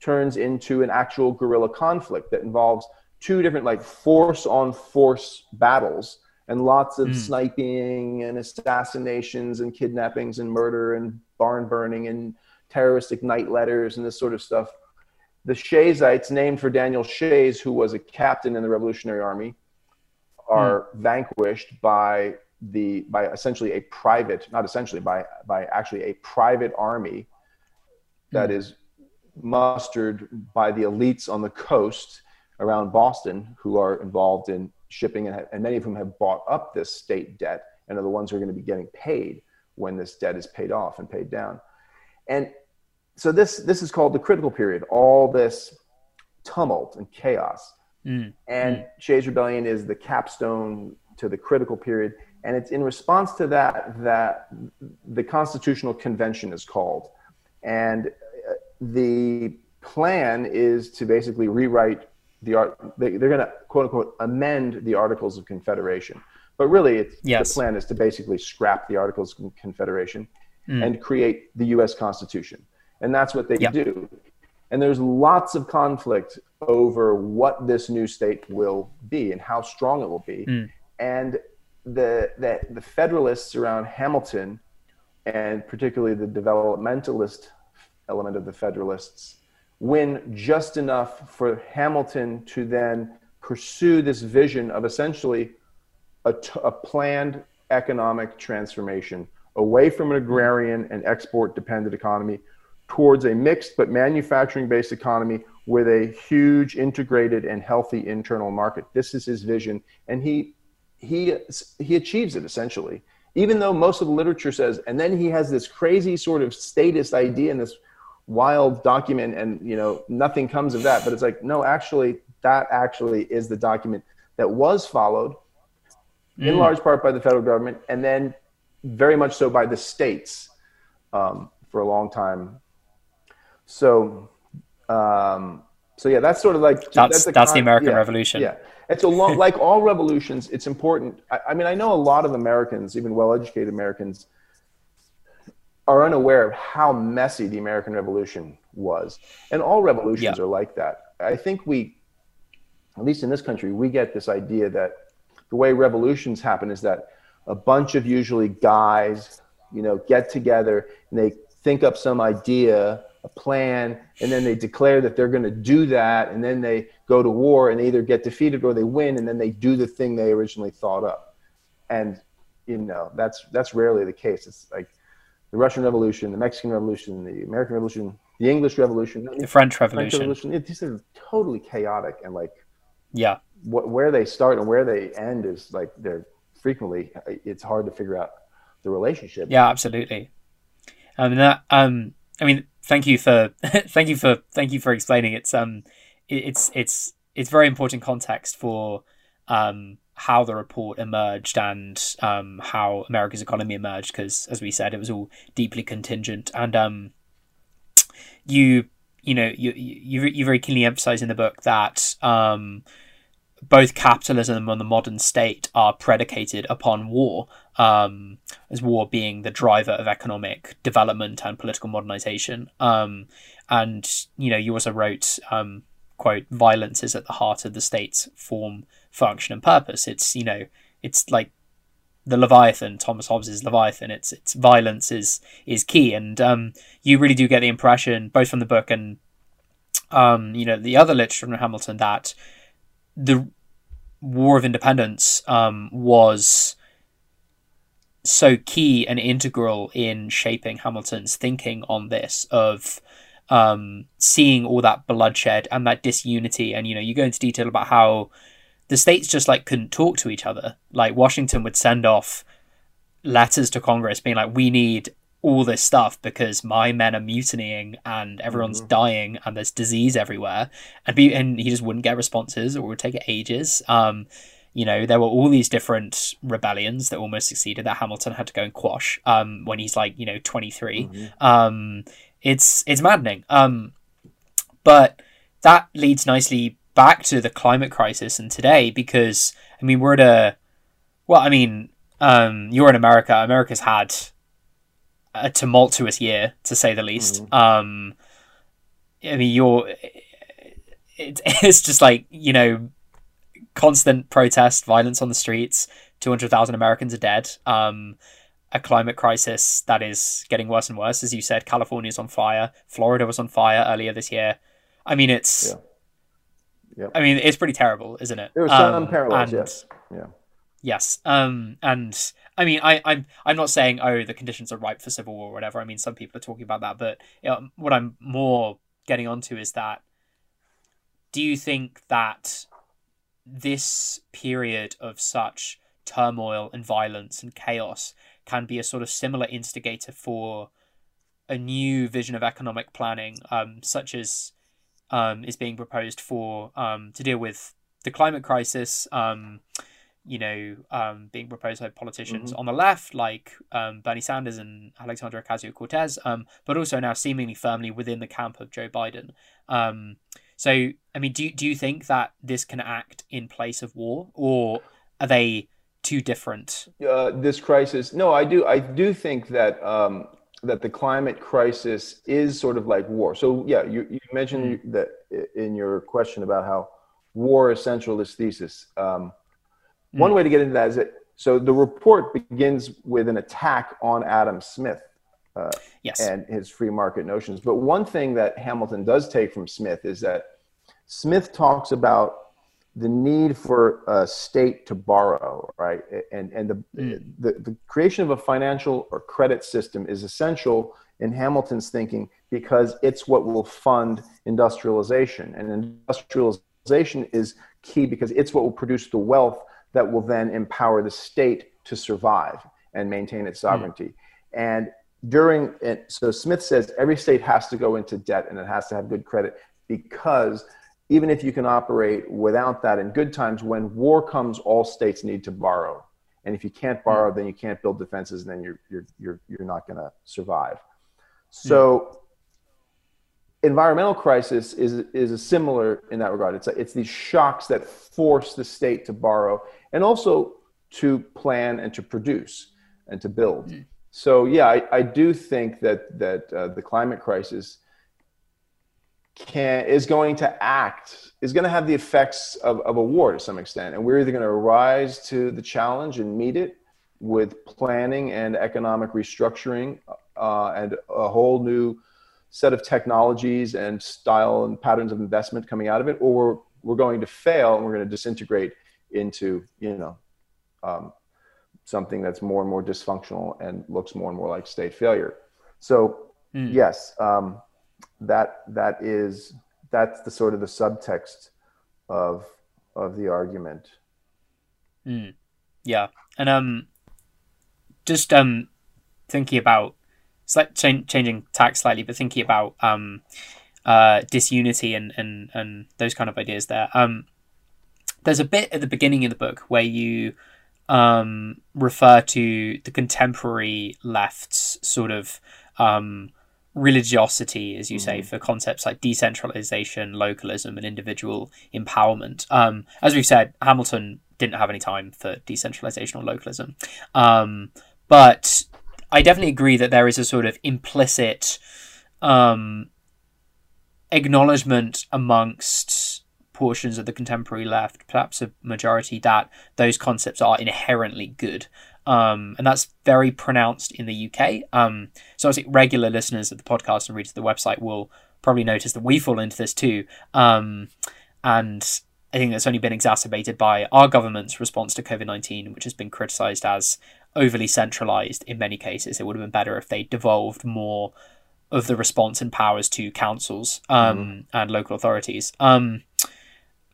turns into an actual guerrilla conflict that involves two different like force on force battles and lots of mm. sniping and assassinations and kidnappings and murder and barn burning and terroristic night letters and this sort of stuff the Shayites, named for Daniel Shays, who was a captain in the Revolutionary Army, are mm. vanquished by the by essentially a private not essentially by by actually a private army that mm. is mustered by the elites on the coast around Boston who are involved in shipping and, and many of whom have bought up this state debt and are the ones who are going to be getting paid when this debt is paid off and paid down and so this this is called the critical period all this tumult and chaos Mm. And mm. Shays Rebellion is the capstone to the critical period. And it's in response to that that the Constitutional Convention is called. And uh, the plan is to basically rewrite the art they, they're going to quote unquote amend the Articles of Confederation. But really, it's, yes. the plan is to basically scrap the Articles of Confederation mm. and create the U.S. Constitution, and that's what they yep. do. And there's lots of conflict over what this new state will be and how strong it will be. Mm. And the, the the Federalists around Hamilton, and particularly the developmentalist element of the Federalists, win just enough for Hamilton to then pursue this vision of essentially a, t- a planned economic transformation away from an agrarian and export dependent economy towards a mixed but manufacturing based economy with a huge integrated and healthy internal market. This is his vision, and he he he achieves it essentially. Even though most of the literature says, and then he has this crazy sort of statist idea in this wild document, and you know nothing comes of that. But it's like, no, actually, that actually is the document that was followed mm. in large part by the federal government, and then very much so by the states um, for a long time. So, um, so yeah, that's sort of like that's that's, the, that's con- the American yeah, Revolution. Yeah, it's a long like all revolutions. It's important. I, I mean, I know a lot of Americans, even well-educated Americans, are unaware of how messy the American Revolution was, and all revolutions yeah. are like that. I think we, at least in this country, we get this idea that the way revolutions happen is that a bunch of usually guys, you know, get together and they think up some idea, a plan, and then they declare that they're going to do that, and then they go to war and they either get defeated or they win, and then they do the thing they originally thought up. And you know, that's that's rarely the case. It's like the Russian Revolution, the Mexican Revolution, the American Revolution, the English Revolution, the French Revolution. French Revolution. these are totally chaotic and like yeah what, where they start and where they end is like they're frequently it's hard to figure out the relationship. Yeah, absolutely. Um, that um, I mean, thank you for thank you for thank you for explaining. It's um, it's it's it's very important context for um how the report emerged and um how America's economy emerged because as we said, it was all deeply contingent and um, you you know you you you very keenly emphasize in the book that um both capitalism and the modern state are predicated upon war, um, as war being the driver of economic development and political modernization. Um, and you know, you also wrote, um, "quote Violence is at the heart of the state's form, function, and purpose." It's you know, it's like the Leviathan, Thomas Hobbes's Leviathan. It's it's violence is is key, and um, you really do get the impression, both from the book and um, you know the other literature from Hamilton, that the War of Independence um, was so key and integral in shaping Hamilton's thinking on this of um, seeing all that bloodshed and that disunity. And you know, you go into detail about how the states just like couldn't talk to each other. Like Washington would send off letters to Congress being like, "We need all this stuff because my men are mutinying and everyone's mm-hmm. dying and there's disease everywhere and be and he just wouldn't get responses or would take ages um you know there were all these different rebellions that almost succeeded that hamilton had to go and quash um when he's like you know 23 mm-hmm. um it's it's maddening um but that leads nicely back to the climate crisis and today because i mean we're at a well i mean um you're in america america's had a tumultuous year to say the least. Mm. Um, I mean, you're it, it's just like you know, constant protest, violence on the streets. Two hundred thousand Americans are dead. Um, a climate crisis that is getting worse and worse, as you said. California's on fire. Florida was on fire earlier this year. I mean, it's. Yeah. Yep. I mean, it's pretty terrible, isn't it? It was um, unparalleled. yes. Yeah. Yes. Um, and I mean, I, I'm I'm not saying oh the conditions are ripe for civil war or whatever. I mean, some people are talking about that, but you know, what I'm more getting onto is that do you think that this period of such turmoil and violence and chaos can be a sort of similar instigator for a new vision of economic planning, um, such as um, is being proposed for um, to deal with the climate crisis, um, you know, um, being proposed by politicians mm-hmm. on the left, like um, Bernie Sanders and Alexandria Ocasio Cortez, um, but also now seemingly firmly within the camp of Joe Biden. Um, So, I mean, do do you think that this can act in place of war, or are they too different? Uh, this crisis, no, I do. I do think that um, that the climate crisis is sort of like war. So, yeah, you, you mentioned mm. that in your question about how war is central to this thesis. Um, mm. One way to get into that is that so the report begins with an attack on Adam Smith. Uh, yes. and his free market notions. But one thing that Hamilton does take from Smith is that Smith talks about the need for a state to borrow, right? And, and the, mm. the, the creation of a financial or credit system is essential in Hamilton's thinking because it's what will fund industrialization. And industrialization is key because it's what will produce the wealth that will then empower the state to survive and maintain its hmm. sovereignty. Mm. And during it, so Smith says every state has to go into debt and it has to have good credit because even if you can operate without that in good times, when war comes, all states need to borrow. And if you can't borrow, then you can't build defenses, and then you're you're you're you're not going to survive. So, environmental crisis is is similar in that regard. It's it's these shocks that force the state to borrow and also to plan and to produce and to build. Mm. So yeah, I, I do think that that uh, the climate crisis can is going to act is going to have the effects of, of a war to some extent, and we're either going to rise to the challenge and meet it with planning and economic restructuring uh, and a whole new set of technologies and style and patterns of investment coming out of it, or we're, we're going to fail and we're going to disintegrate into you know um, something that's more and more dysfunctional and looks more and more like state failure. So mm. yes, um, that that is that's the sort of the subtext of of the argument. Mm. Yeah, and um, just um, thinking about like ch- changing tack slightly, but thinking about um, uh, disunity and and and those kind of ideas there. Um, there's a bit at the beginning of the book where you um, refer to the contemporary left's sort of um, religiosity, as you say, for concepts like decentralization, localism, and individual empowerment. Um, as we've said, Hamilton didn't have any time for decentralization or localism. Um, but I definitely agree that there is a sort of implicit um, acknowledgement amongst portions of the contemporary left, perhaps a majority, that those concepts are inherently good. Um, and that's very pronounced in the UK. Um, so, obviously, regular listeners of the podcast and readers of the website will probably notice that we fall into this too. Um, and I think that's only been exacerbated by our government's response to COVID 19, which has been criticised as overly centralised in many cases. It would have been better if they devolved more of the response and powers to councils um, mm. and local authorities. Um,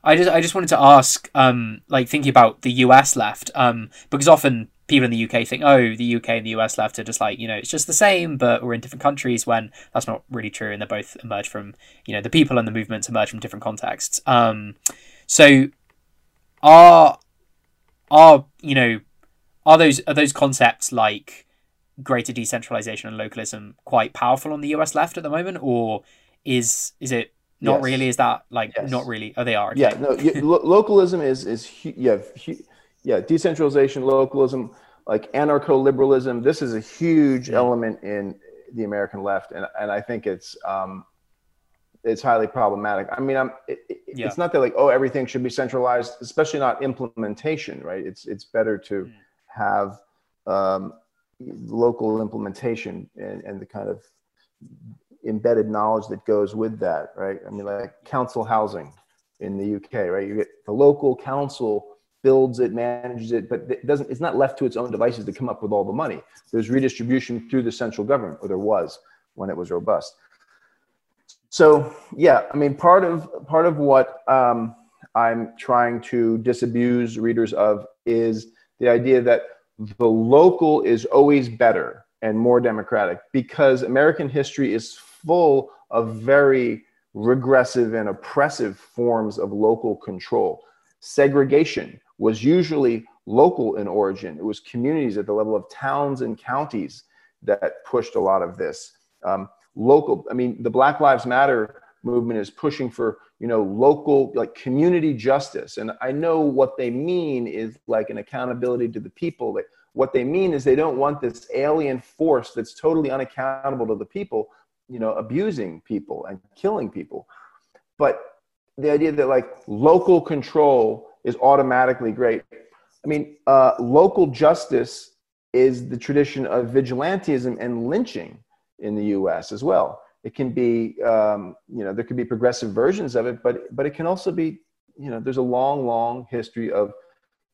I just I just wanted to ask, um, like thinking about the US left, um, because often people in the UK think, oh, the UK and the US left are just like you know it's just the same, but we're in different countries. When that's not really true, and they both emerge from you know the people and the movements emerge from different contexts. Um, so are are you know are those are those concepts like greater decentralization and localism quite powerful on the US left at the moment, or is is it not yes. really. Is that like yes. not really? Oh, they are. Okay. Yeah. No. lo- localism is is yeah yeah decentralization, localism, like anarcho-liberalism. This is a huge yeah. element in the American left, and and I think it's um, it's highly problematic. I mean, I'm, it, it, yeah. it's not that like oh everything should be centralized, especially not implementation, right? It's it's better to mm. have um, local implementation and, and the kind of embedded knowledge that goes with that, right? I mean, like council housing in the UK, right? You get the local council builds it, manages it, but it doesn't. It's not left to its own devices to come up with all the money. There's redistribution through the central government, or there was when it was robust. So yeah, I mean, part of part of what um, I'm trying to disabuse readers of is the idea that the local is always better and more democratic because American history is full of very regressive and oppressive forms of local control. Segregation was usually local in origin. It was communities at the level of towns and counties that pushed a lot of this. Um, local, I mean, the Black Lives Matter movement is pushing for you know local like community justice and i know what they mean is like an accountability to the people that what they mean is they don't want this alien force that's totally unaccountable to the people you know abusing people and killing people but the idea that like local control is automatically great. I mean uh, local justice is the tradition of vigilantism and lynching in the us as well. It can be um, you know there could be progressive versions of it but but it can also be you know there's a long long history of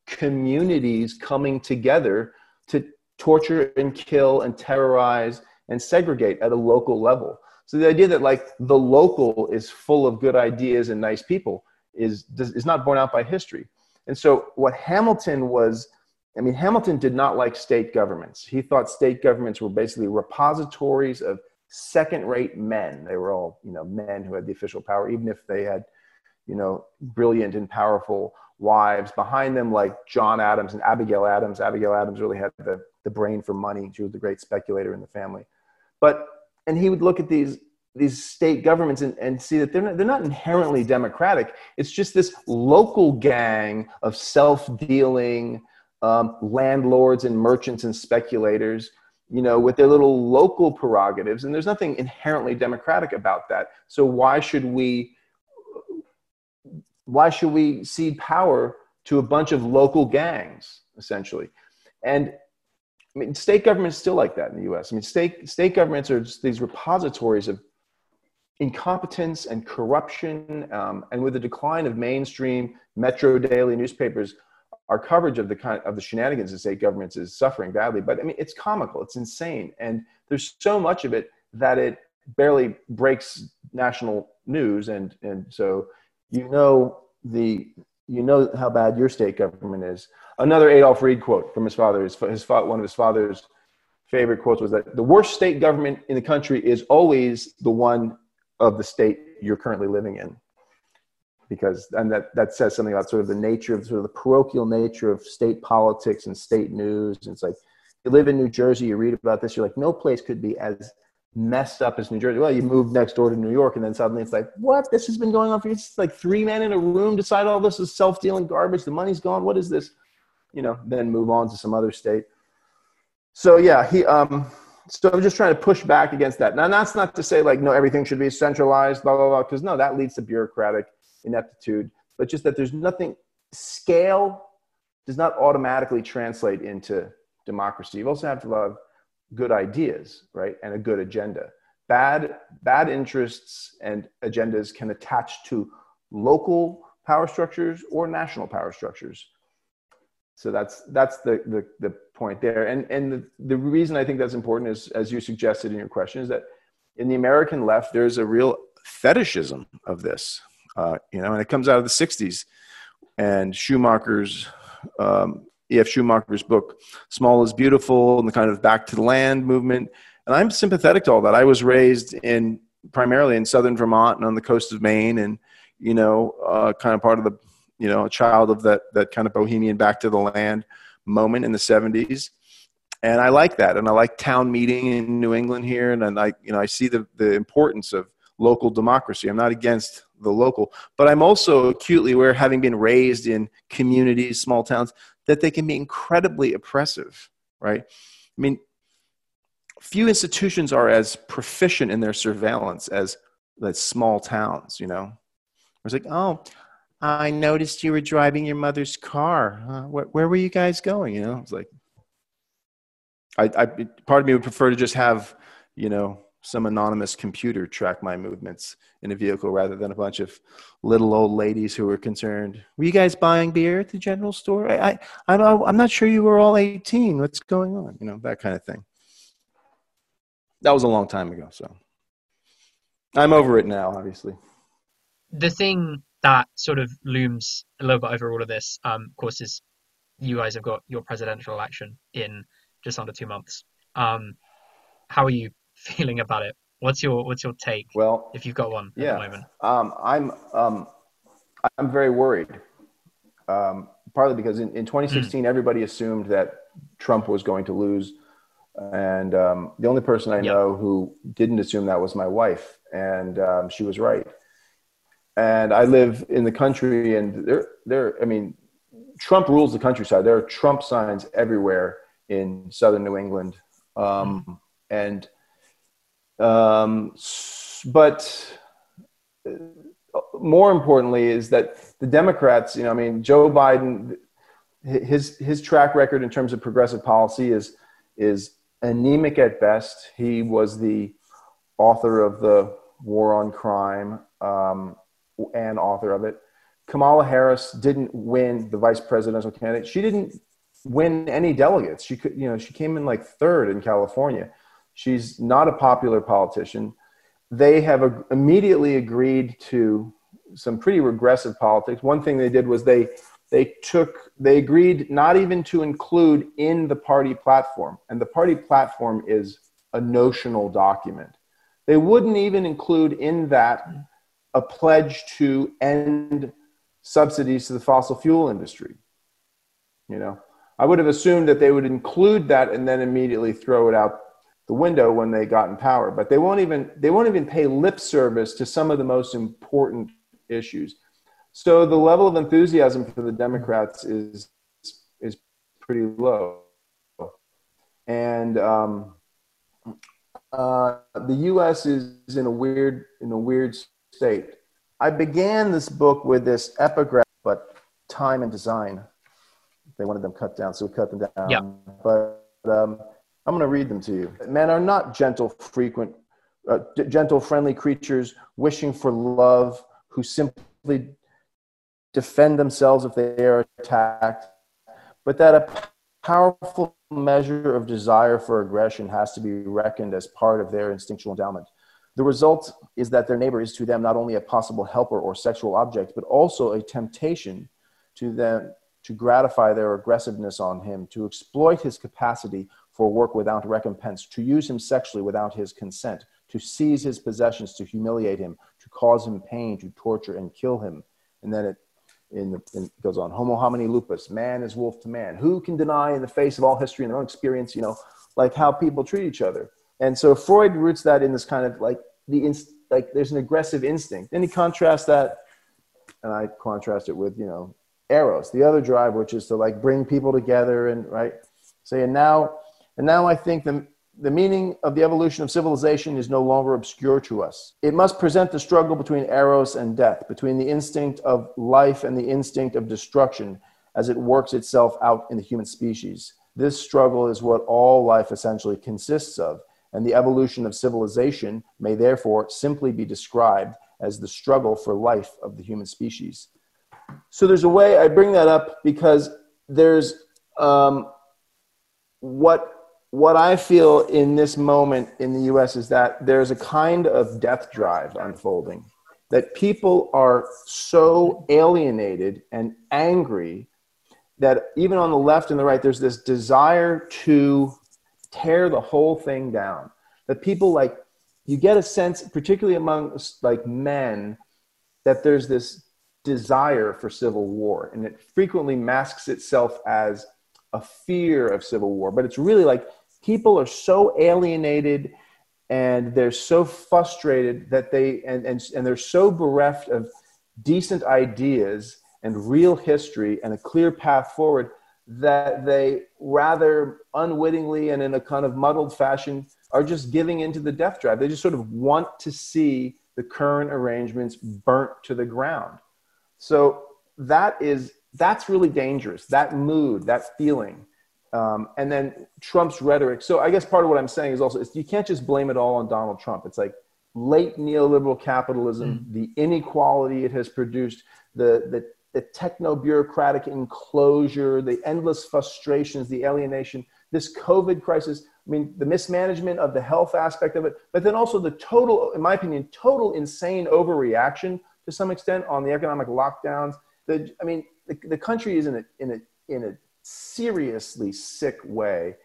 communities coming together to torture and kill and terrorize and segregate at a local level. So the idea that like the local is full of good ideas and nice people is is not borne out by history and so what hamilton was i mean hamilton did not like state governments he thought state governments were basically repositories of second rate men. They were all, you know, men who had the official power, even if they had, you know, brilliant and powerful wives behind them, like John Adams and Abigail Adams. Abigail Adams really had the, the brain for money. She was the great speculator in the family. But, and he would look at these, these state governments and, and see that they're not, they're not inherently democratic. It's just this local gang of self dealing um, landlords and merchants and speculators you know, with their little local prerogatives. And there's nothing inherently democratic about that. So why should we why should we cede power to a bunch of local gangs, essentially? And I mean, state governments still like that in the U.S. I mean, state state governments are these repositories of incompetence and corruption. Um, and with the decline of mainstream metro daily newspapers, our coverage of the kind of the shenanigans of state governments is suffering badly. But I mean, it's comical, it's insane, and there's so much of it that it barely breaks national news, and and so you know the you know how bad your state government is. Another Adolph Reed quote from his father. His, his one of his father's favorite quotes was that the worst state government in the country is always the one of the state you're currently living in because and that that says something about sort of the nature of sort of the parochial nature of state politics and state news. And it's like you live in New Jersey, you read about this, you're like, no place could be as messed up as New Jersey. Well, you move next door to New York, and then suddenly it's like, what? This has been going on for it's like three men in a room decide all this is self dealing garbage. The money's gone. What is this? You know, then move on to some other state. So yeah, he um so I'm just trying to push back against that. Now that's not to say like no everything should be centralized, blah blah blah, because no, that leads to bureaucratic ineptitude, but just that there's nothing, scale does not automatically translate into democracy. You also have to have good ideas, right? And a good agenda. Bad, bad interests and agendas can attach to local power structures or national power structures. So that's, that's the, the, the point there. And, and the, the reason I think that's important is, as you suggested in your question, is that in the American left, there's a real fetishism of this uh, you know, and it comes out of the 60s. And Schumacher's, um, E.F. Schumacher's book, Small is Beautiful, and the kind of back to the land movement. And I'm sympathetic to all that. I was raised in primarily in southern Vermont and on the coast of Maine, and, you know, uh, kind of part of the, you know, a child of that, that kind of bohemian back to the land moment in the 70s and I like that. And I like town meeting in New England here, and, I, you know, I see the the importance of local democracy. I'm not against the local. But I'm also acutely aware, having been raised in communities, small towns, that they can be incredibly oppressive, right? I mean, few institutions are as proficient in their surveillance as the small towns, you know? It's like, oh, I noticed you were driving your mother's car. Uh, where, where, were you guys going? You know, it's like, I, I, part of me would prefer to just have, you know, some anonymous computer track my movements in a vehicle rather than a bunch of little old ladies who were concerned. Were you guys buying beer at the general store? I, I, I'm not sure you were all 18. What's going on? You know, that kind of thing. That was a long time ago. So I'm over it now, obviously. The thing that sort of looms a little bit over all of this, um, of course, is you guys have got your presidential election in just under two months. Um, how are you feeling about it? What's your What's your take? Well, if you've got one yeah, at the moment, um, I'm um, I'm very worried. Um, partly because in, in 2016, mm. everybody assumed that Trump was going to lose, and um, the only person I yep. know who didn't assume that was my wife, and um, she was right. And I live in the country, and there, there. I mean, Trump rules the countryside. There are Trump signs everywhere in southern New England, um, and um, but more importantly is that the Democrats. You know, I mean, Joe Biden, his his track record in terms of progressive policy is is anemic at best. He was the author of the War on Crime um, and author of it. Kamala Harris didn't win the vice presidential candidate. She didn't win any delegates. She could, you know, she came in like third in California. She's not a popular politician. They have immediately agreed to some pretty regressive politics. One thing they did was they they took they agreed not even to include in the party platform, and the party platform is a notional document. They wouldn't even include in that a pledge to end subsidies to the fossil fuel industry. You know, I would have assumed that they would include that and then immediately throw it out the window when they got in power. But they won't even they won't even pay lip service to some of the most important issues. So the level of enthusiasm for the Democrats is is pretty low, and um, uh, the U.S. is in a weird in a weird state. I began this book with this epigraph, but time and design. They wanted them cut down, so we cut them down. Yeah. But um, I'm going to read them to you. Men are not gentle, frequent, uh, gentle, friendly creatures wishing for love, who simply defend themselves if they are attacked, but that a powerful measure of desire for aggression has to be reckoned as part of their instinctual endowment. The result is that their neighbor is to them not only a possible helper or sexual object, but also a temptation to them to gratify their aggressiveness on him, to exploit his capacity for work without recompense, to use him sexually without his consent, to seize his possessions, to humiliate him, to cause him pain, to torture and kill him. And then it the, goes on homo homini lupus man is wolf to man who can deny in the face of all history and their own experience you know like how people treat each other and so freud roots that in this kind of like the inst- like there's an aggressive instinct then he contrasts that and i contrast it with you know eros the other drive which is to like bring people together and right say and now and now i think the the meaning of the evolution of civilization is no longer obscure to us. It must present the struggle between eros and death, between the instinct of life and the instinct of destruction as it works itself out in the human species. This struggle is what all life essentially consists of, and the evolution of civilization may therefore simply be described as the struggle for life of the human species. So there's a way I bring that up because there's um, what what I feel in this moment in the US is that there's a kind of death drive unfolding, that people are so alienated and angry that even on the left and the right, there's this desire to tear the whole thing down. That people like, you get a sense, particularly among like men, that there's this desire for civil war, and it frequently masks itself as a fear of civil war, but it's really like people are so alienated and they're so frustrated that they and, and, and they're so bereft of decent ideas and real history and a clear path forward that they rather unwittingly and in a kind of muddled fashion are just giving into the death drive. They just sort of want to see the current arrangements burnt to the ground. So that is that's really dangerous. That mood, that feeling um, and then Trump's rhetoric. So I guess part of what I'm saying is also you can't just blame it all on Donald Trump. It's like late neoliberal capitalism, mm. the inequality it has produced, the the, the techno bureaucratic enclosure, the endless frustrations, the alienation, this COVID crisis. I mean, the mismanagement of the health aspect of it, but then also the total, in my opinion, total insane overreaction to some extent on the economic lockdowns. The, I mean, the, the country is in a in a in a seriously sick way,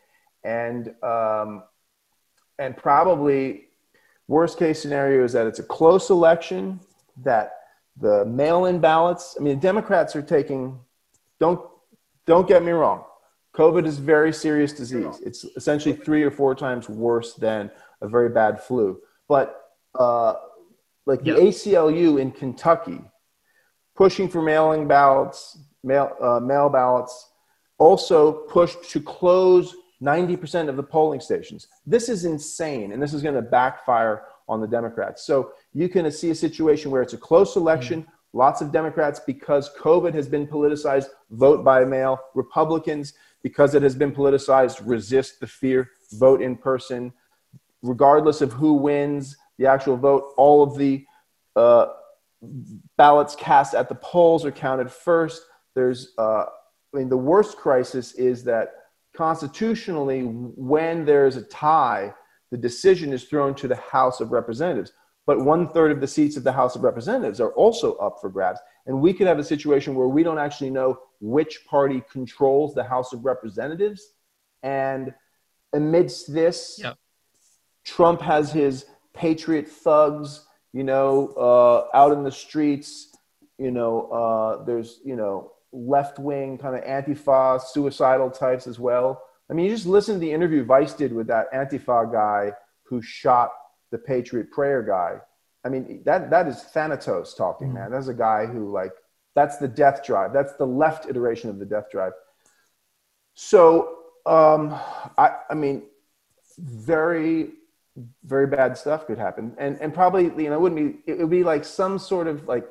and um, and probably worst case scenario is that it's a close election that the mail-in ballots. I mean, the Democrats are taking. Don't don't get me wrong. COVID is a very serious disease. It's essentially three or four times worse than a very bad flu. But uh, like Yep. the ACLU in Kentucky, pushing for mailing ballots, mail uh, mail ballots, also pushed to close 90% of the polling stations. This is insane, and this is going to backfire on the Democrats. So you can see a situation where it's a close election. Lots of Democrats, because COVID has been politicized, vote by mail. Republicans, because it has been politicized, resist the fear, vote in person. Regardless of who wins the actual vote, all of the uh, ballots cast at the polls are counted first. There's, uh, I mean, the worst crisis is that constitutionally, when there's a tie, the decision is thrown to the House of Representatives. But one third of the seats of the House of Representatives are also up for grabs. And we could have a situation where we don't actually know which party controls the House of Representatives. And amidst this, Yep. Trump has his patriot thugs, you know, uh, out in the streets. You know, uh, there's, you know, left wing kind of Antifa, suicidal types as well. I mean, you just listen to the interview Vice did with that Antifa guy who shot the Patriot Prayer guy. I mean, that, that is Thanatos talking, man. That's a guy who, like, that's the death drive. That's the left iteration of the death drive. So, um, I, I mean, very, very bad stuff could happen. And, and probably, you know, it wouldn't be, it would be like some sort of like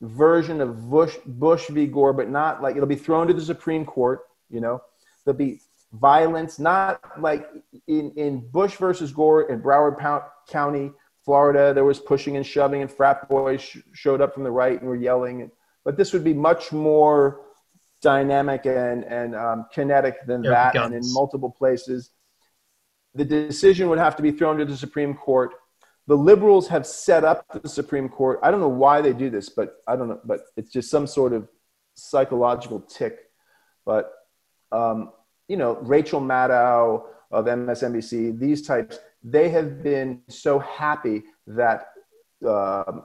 version of Bush, Bush v. Gore, but not like it'll be thrown to the Supreme Court, you know, there'll be violence, not like in, in Bush versus Gore in Broward Pound, County, Florida, there was pushing and shoving and frat boys sh- showed up from the right and were yelling. But this would be much more dynamic and, and um, kinetic than Yeah, that and in multiple places. The decision would have to be thrown to the Supreme Court. The liberals have set up the Supreme Court. I don't know why they do this, but I don't know, but it's just some sort of psychological tick. But um, you know, Rachel Maddow of MSNBC, these types, they have been so happy that um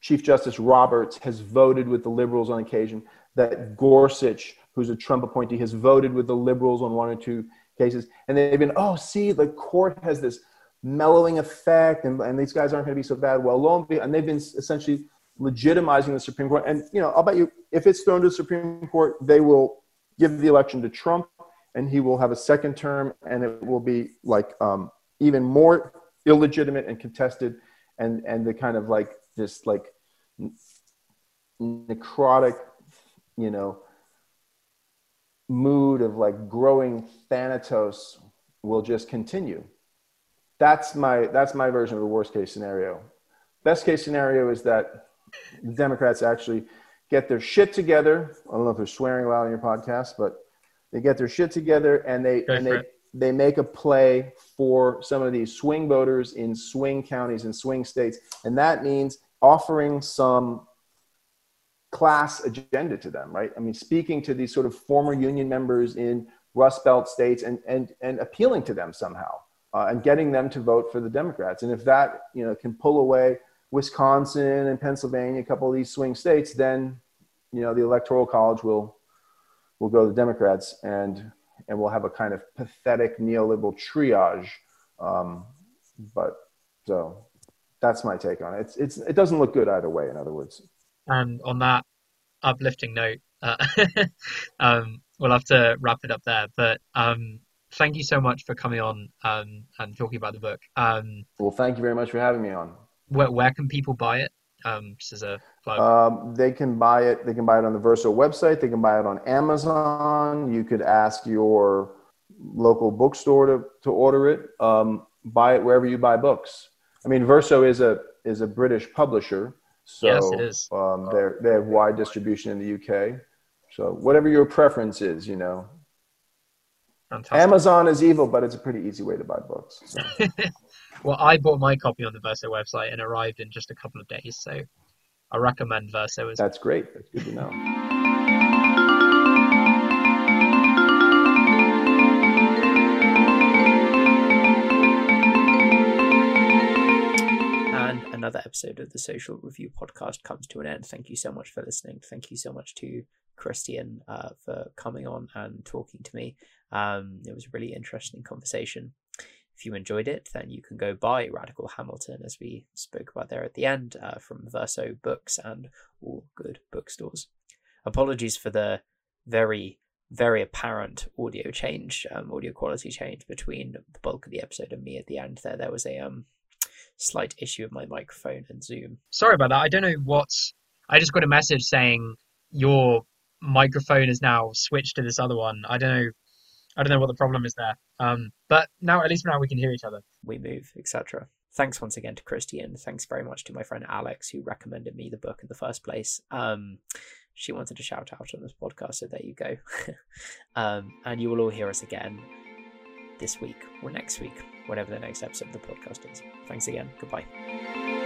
Chief Justice Roberts has voted with the liberals on occasion, that Gorsuch, who's a Trump appointee, has voted with the liberals on one or two cases. And they've been, oh, see, the court has this mellowing effect, and, and these guys aren't going to be so bad. Well, lo and behold, and they've been essentially legitimizing the Supreme Court. And, you know, I'll bet you if it's thrown to the Supreme Court, they will give the election to Trump, and he will have a second term, and it will be like um, even more illegitimate and contested, and and the kind of like this like necrotic, you know, mood of like growing thanatos will just continue. That's my that's my version of the worst case scenario. Best case scenario is that the Democrats actually get their shit together. I don't know if they're swearing loud on your podcast, but they get their shit together and they Go and they it. they make a play for some of these swing voters in swing counties and swing states, and that means offering some class agenda to them, right? I mean, speaking to these sort of former union members in Rust Belt states and and and appealing to them somehow uh, and getting them to vote for the Democrats. And if that you know can pull away Wisconsin and Pennsylvania, a couple of these swing states, then you know the Electoral College will will go to the Democrats and and we'll have a kind of pathetic neoliberal triage. Um, but so that's my take on it. It's, it's it doesn't look good either way. In other words. And on that uplifting note, uh, um, we'll have to wrap it up there. But um, thank you so much for coming on um, and talking about the book. Um, Well, thank you very much for having me on. where, where can people buy it? Um, just as a plug. Um, they can buy it. They can buy it on the Verso website. They can buy it on Amazon. You could ask your local bookstore to, to order it. Um, buy it wherever you buy books. I mean, Verso is a is a British publisher, so Yes, it is. Um, they they have wide distribution in the UK. So whatever your preference is, you know, Fantastic. Amazon is evil, but it's a pretty easy way to buy books. So. Well, I bought my copy on the Verso website and arrived in just a couple of days, so I recommend Verso as That's great. That's good to know. And another episode of the Social Review podcast comes to an end. Thank you so much for listening. Thank you so much to Christian uh, for coming on and talking to me. Um, it was a really interesting conversation. If you enjoyed it, then you can go buy Radical Hamilton, as we spoke about there at the end, uh, from Verso Books and all good bookstores. Apologies for the very, very apparent audio change, um, audio quality change between the bulk of the episode and me at the end. There, there was a um, slight issue with my microphone and Zoom. Sorry about that. I don't know what's. I just got a message saying your microphone is now switched to this other one. I don't know. I don't know what the problem is there. Um, but now at least now we can hear each other. We move, etc. Thanks once again to Christian. Thanks very much to my friend Alex who recommended me the book in the first place. Um, she wanted to shout out on this podcast, so there you go. um, and you will all hear us again this week or next week, whenever the next episode of the podcast is. Thanks again. Goodbye.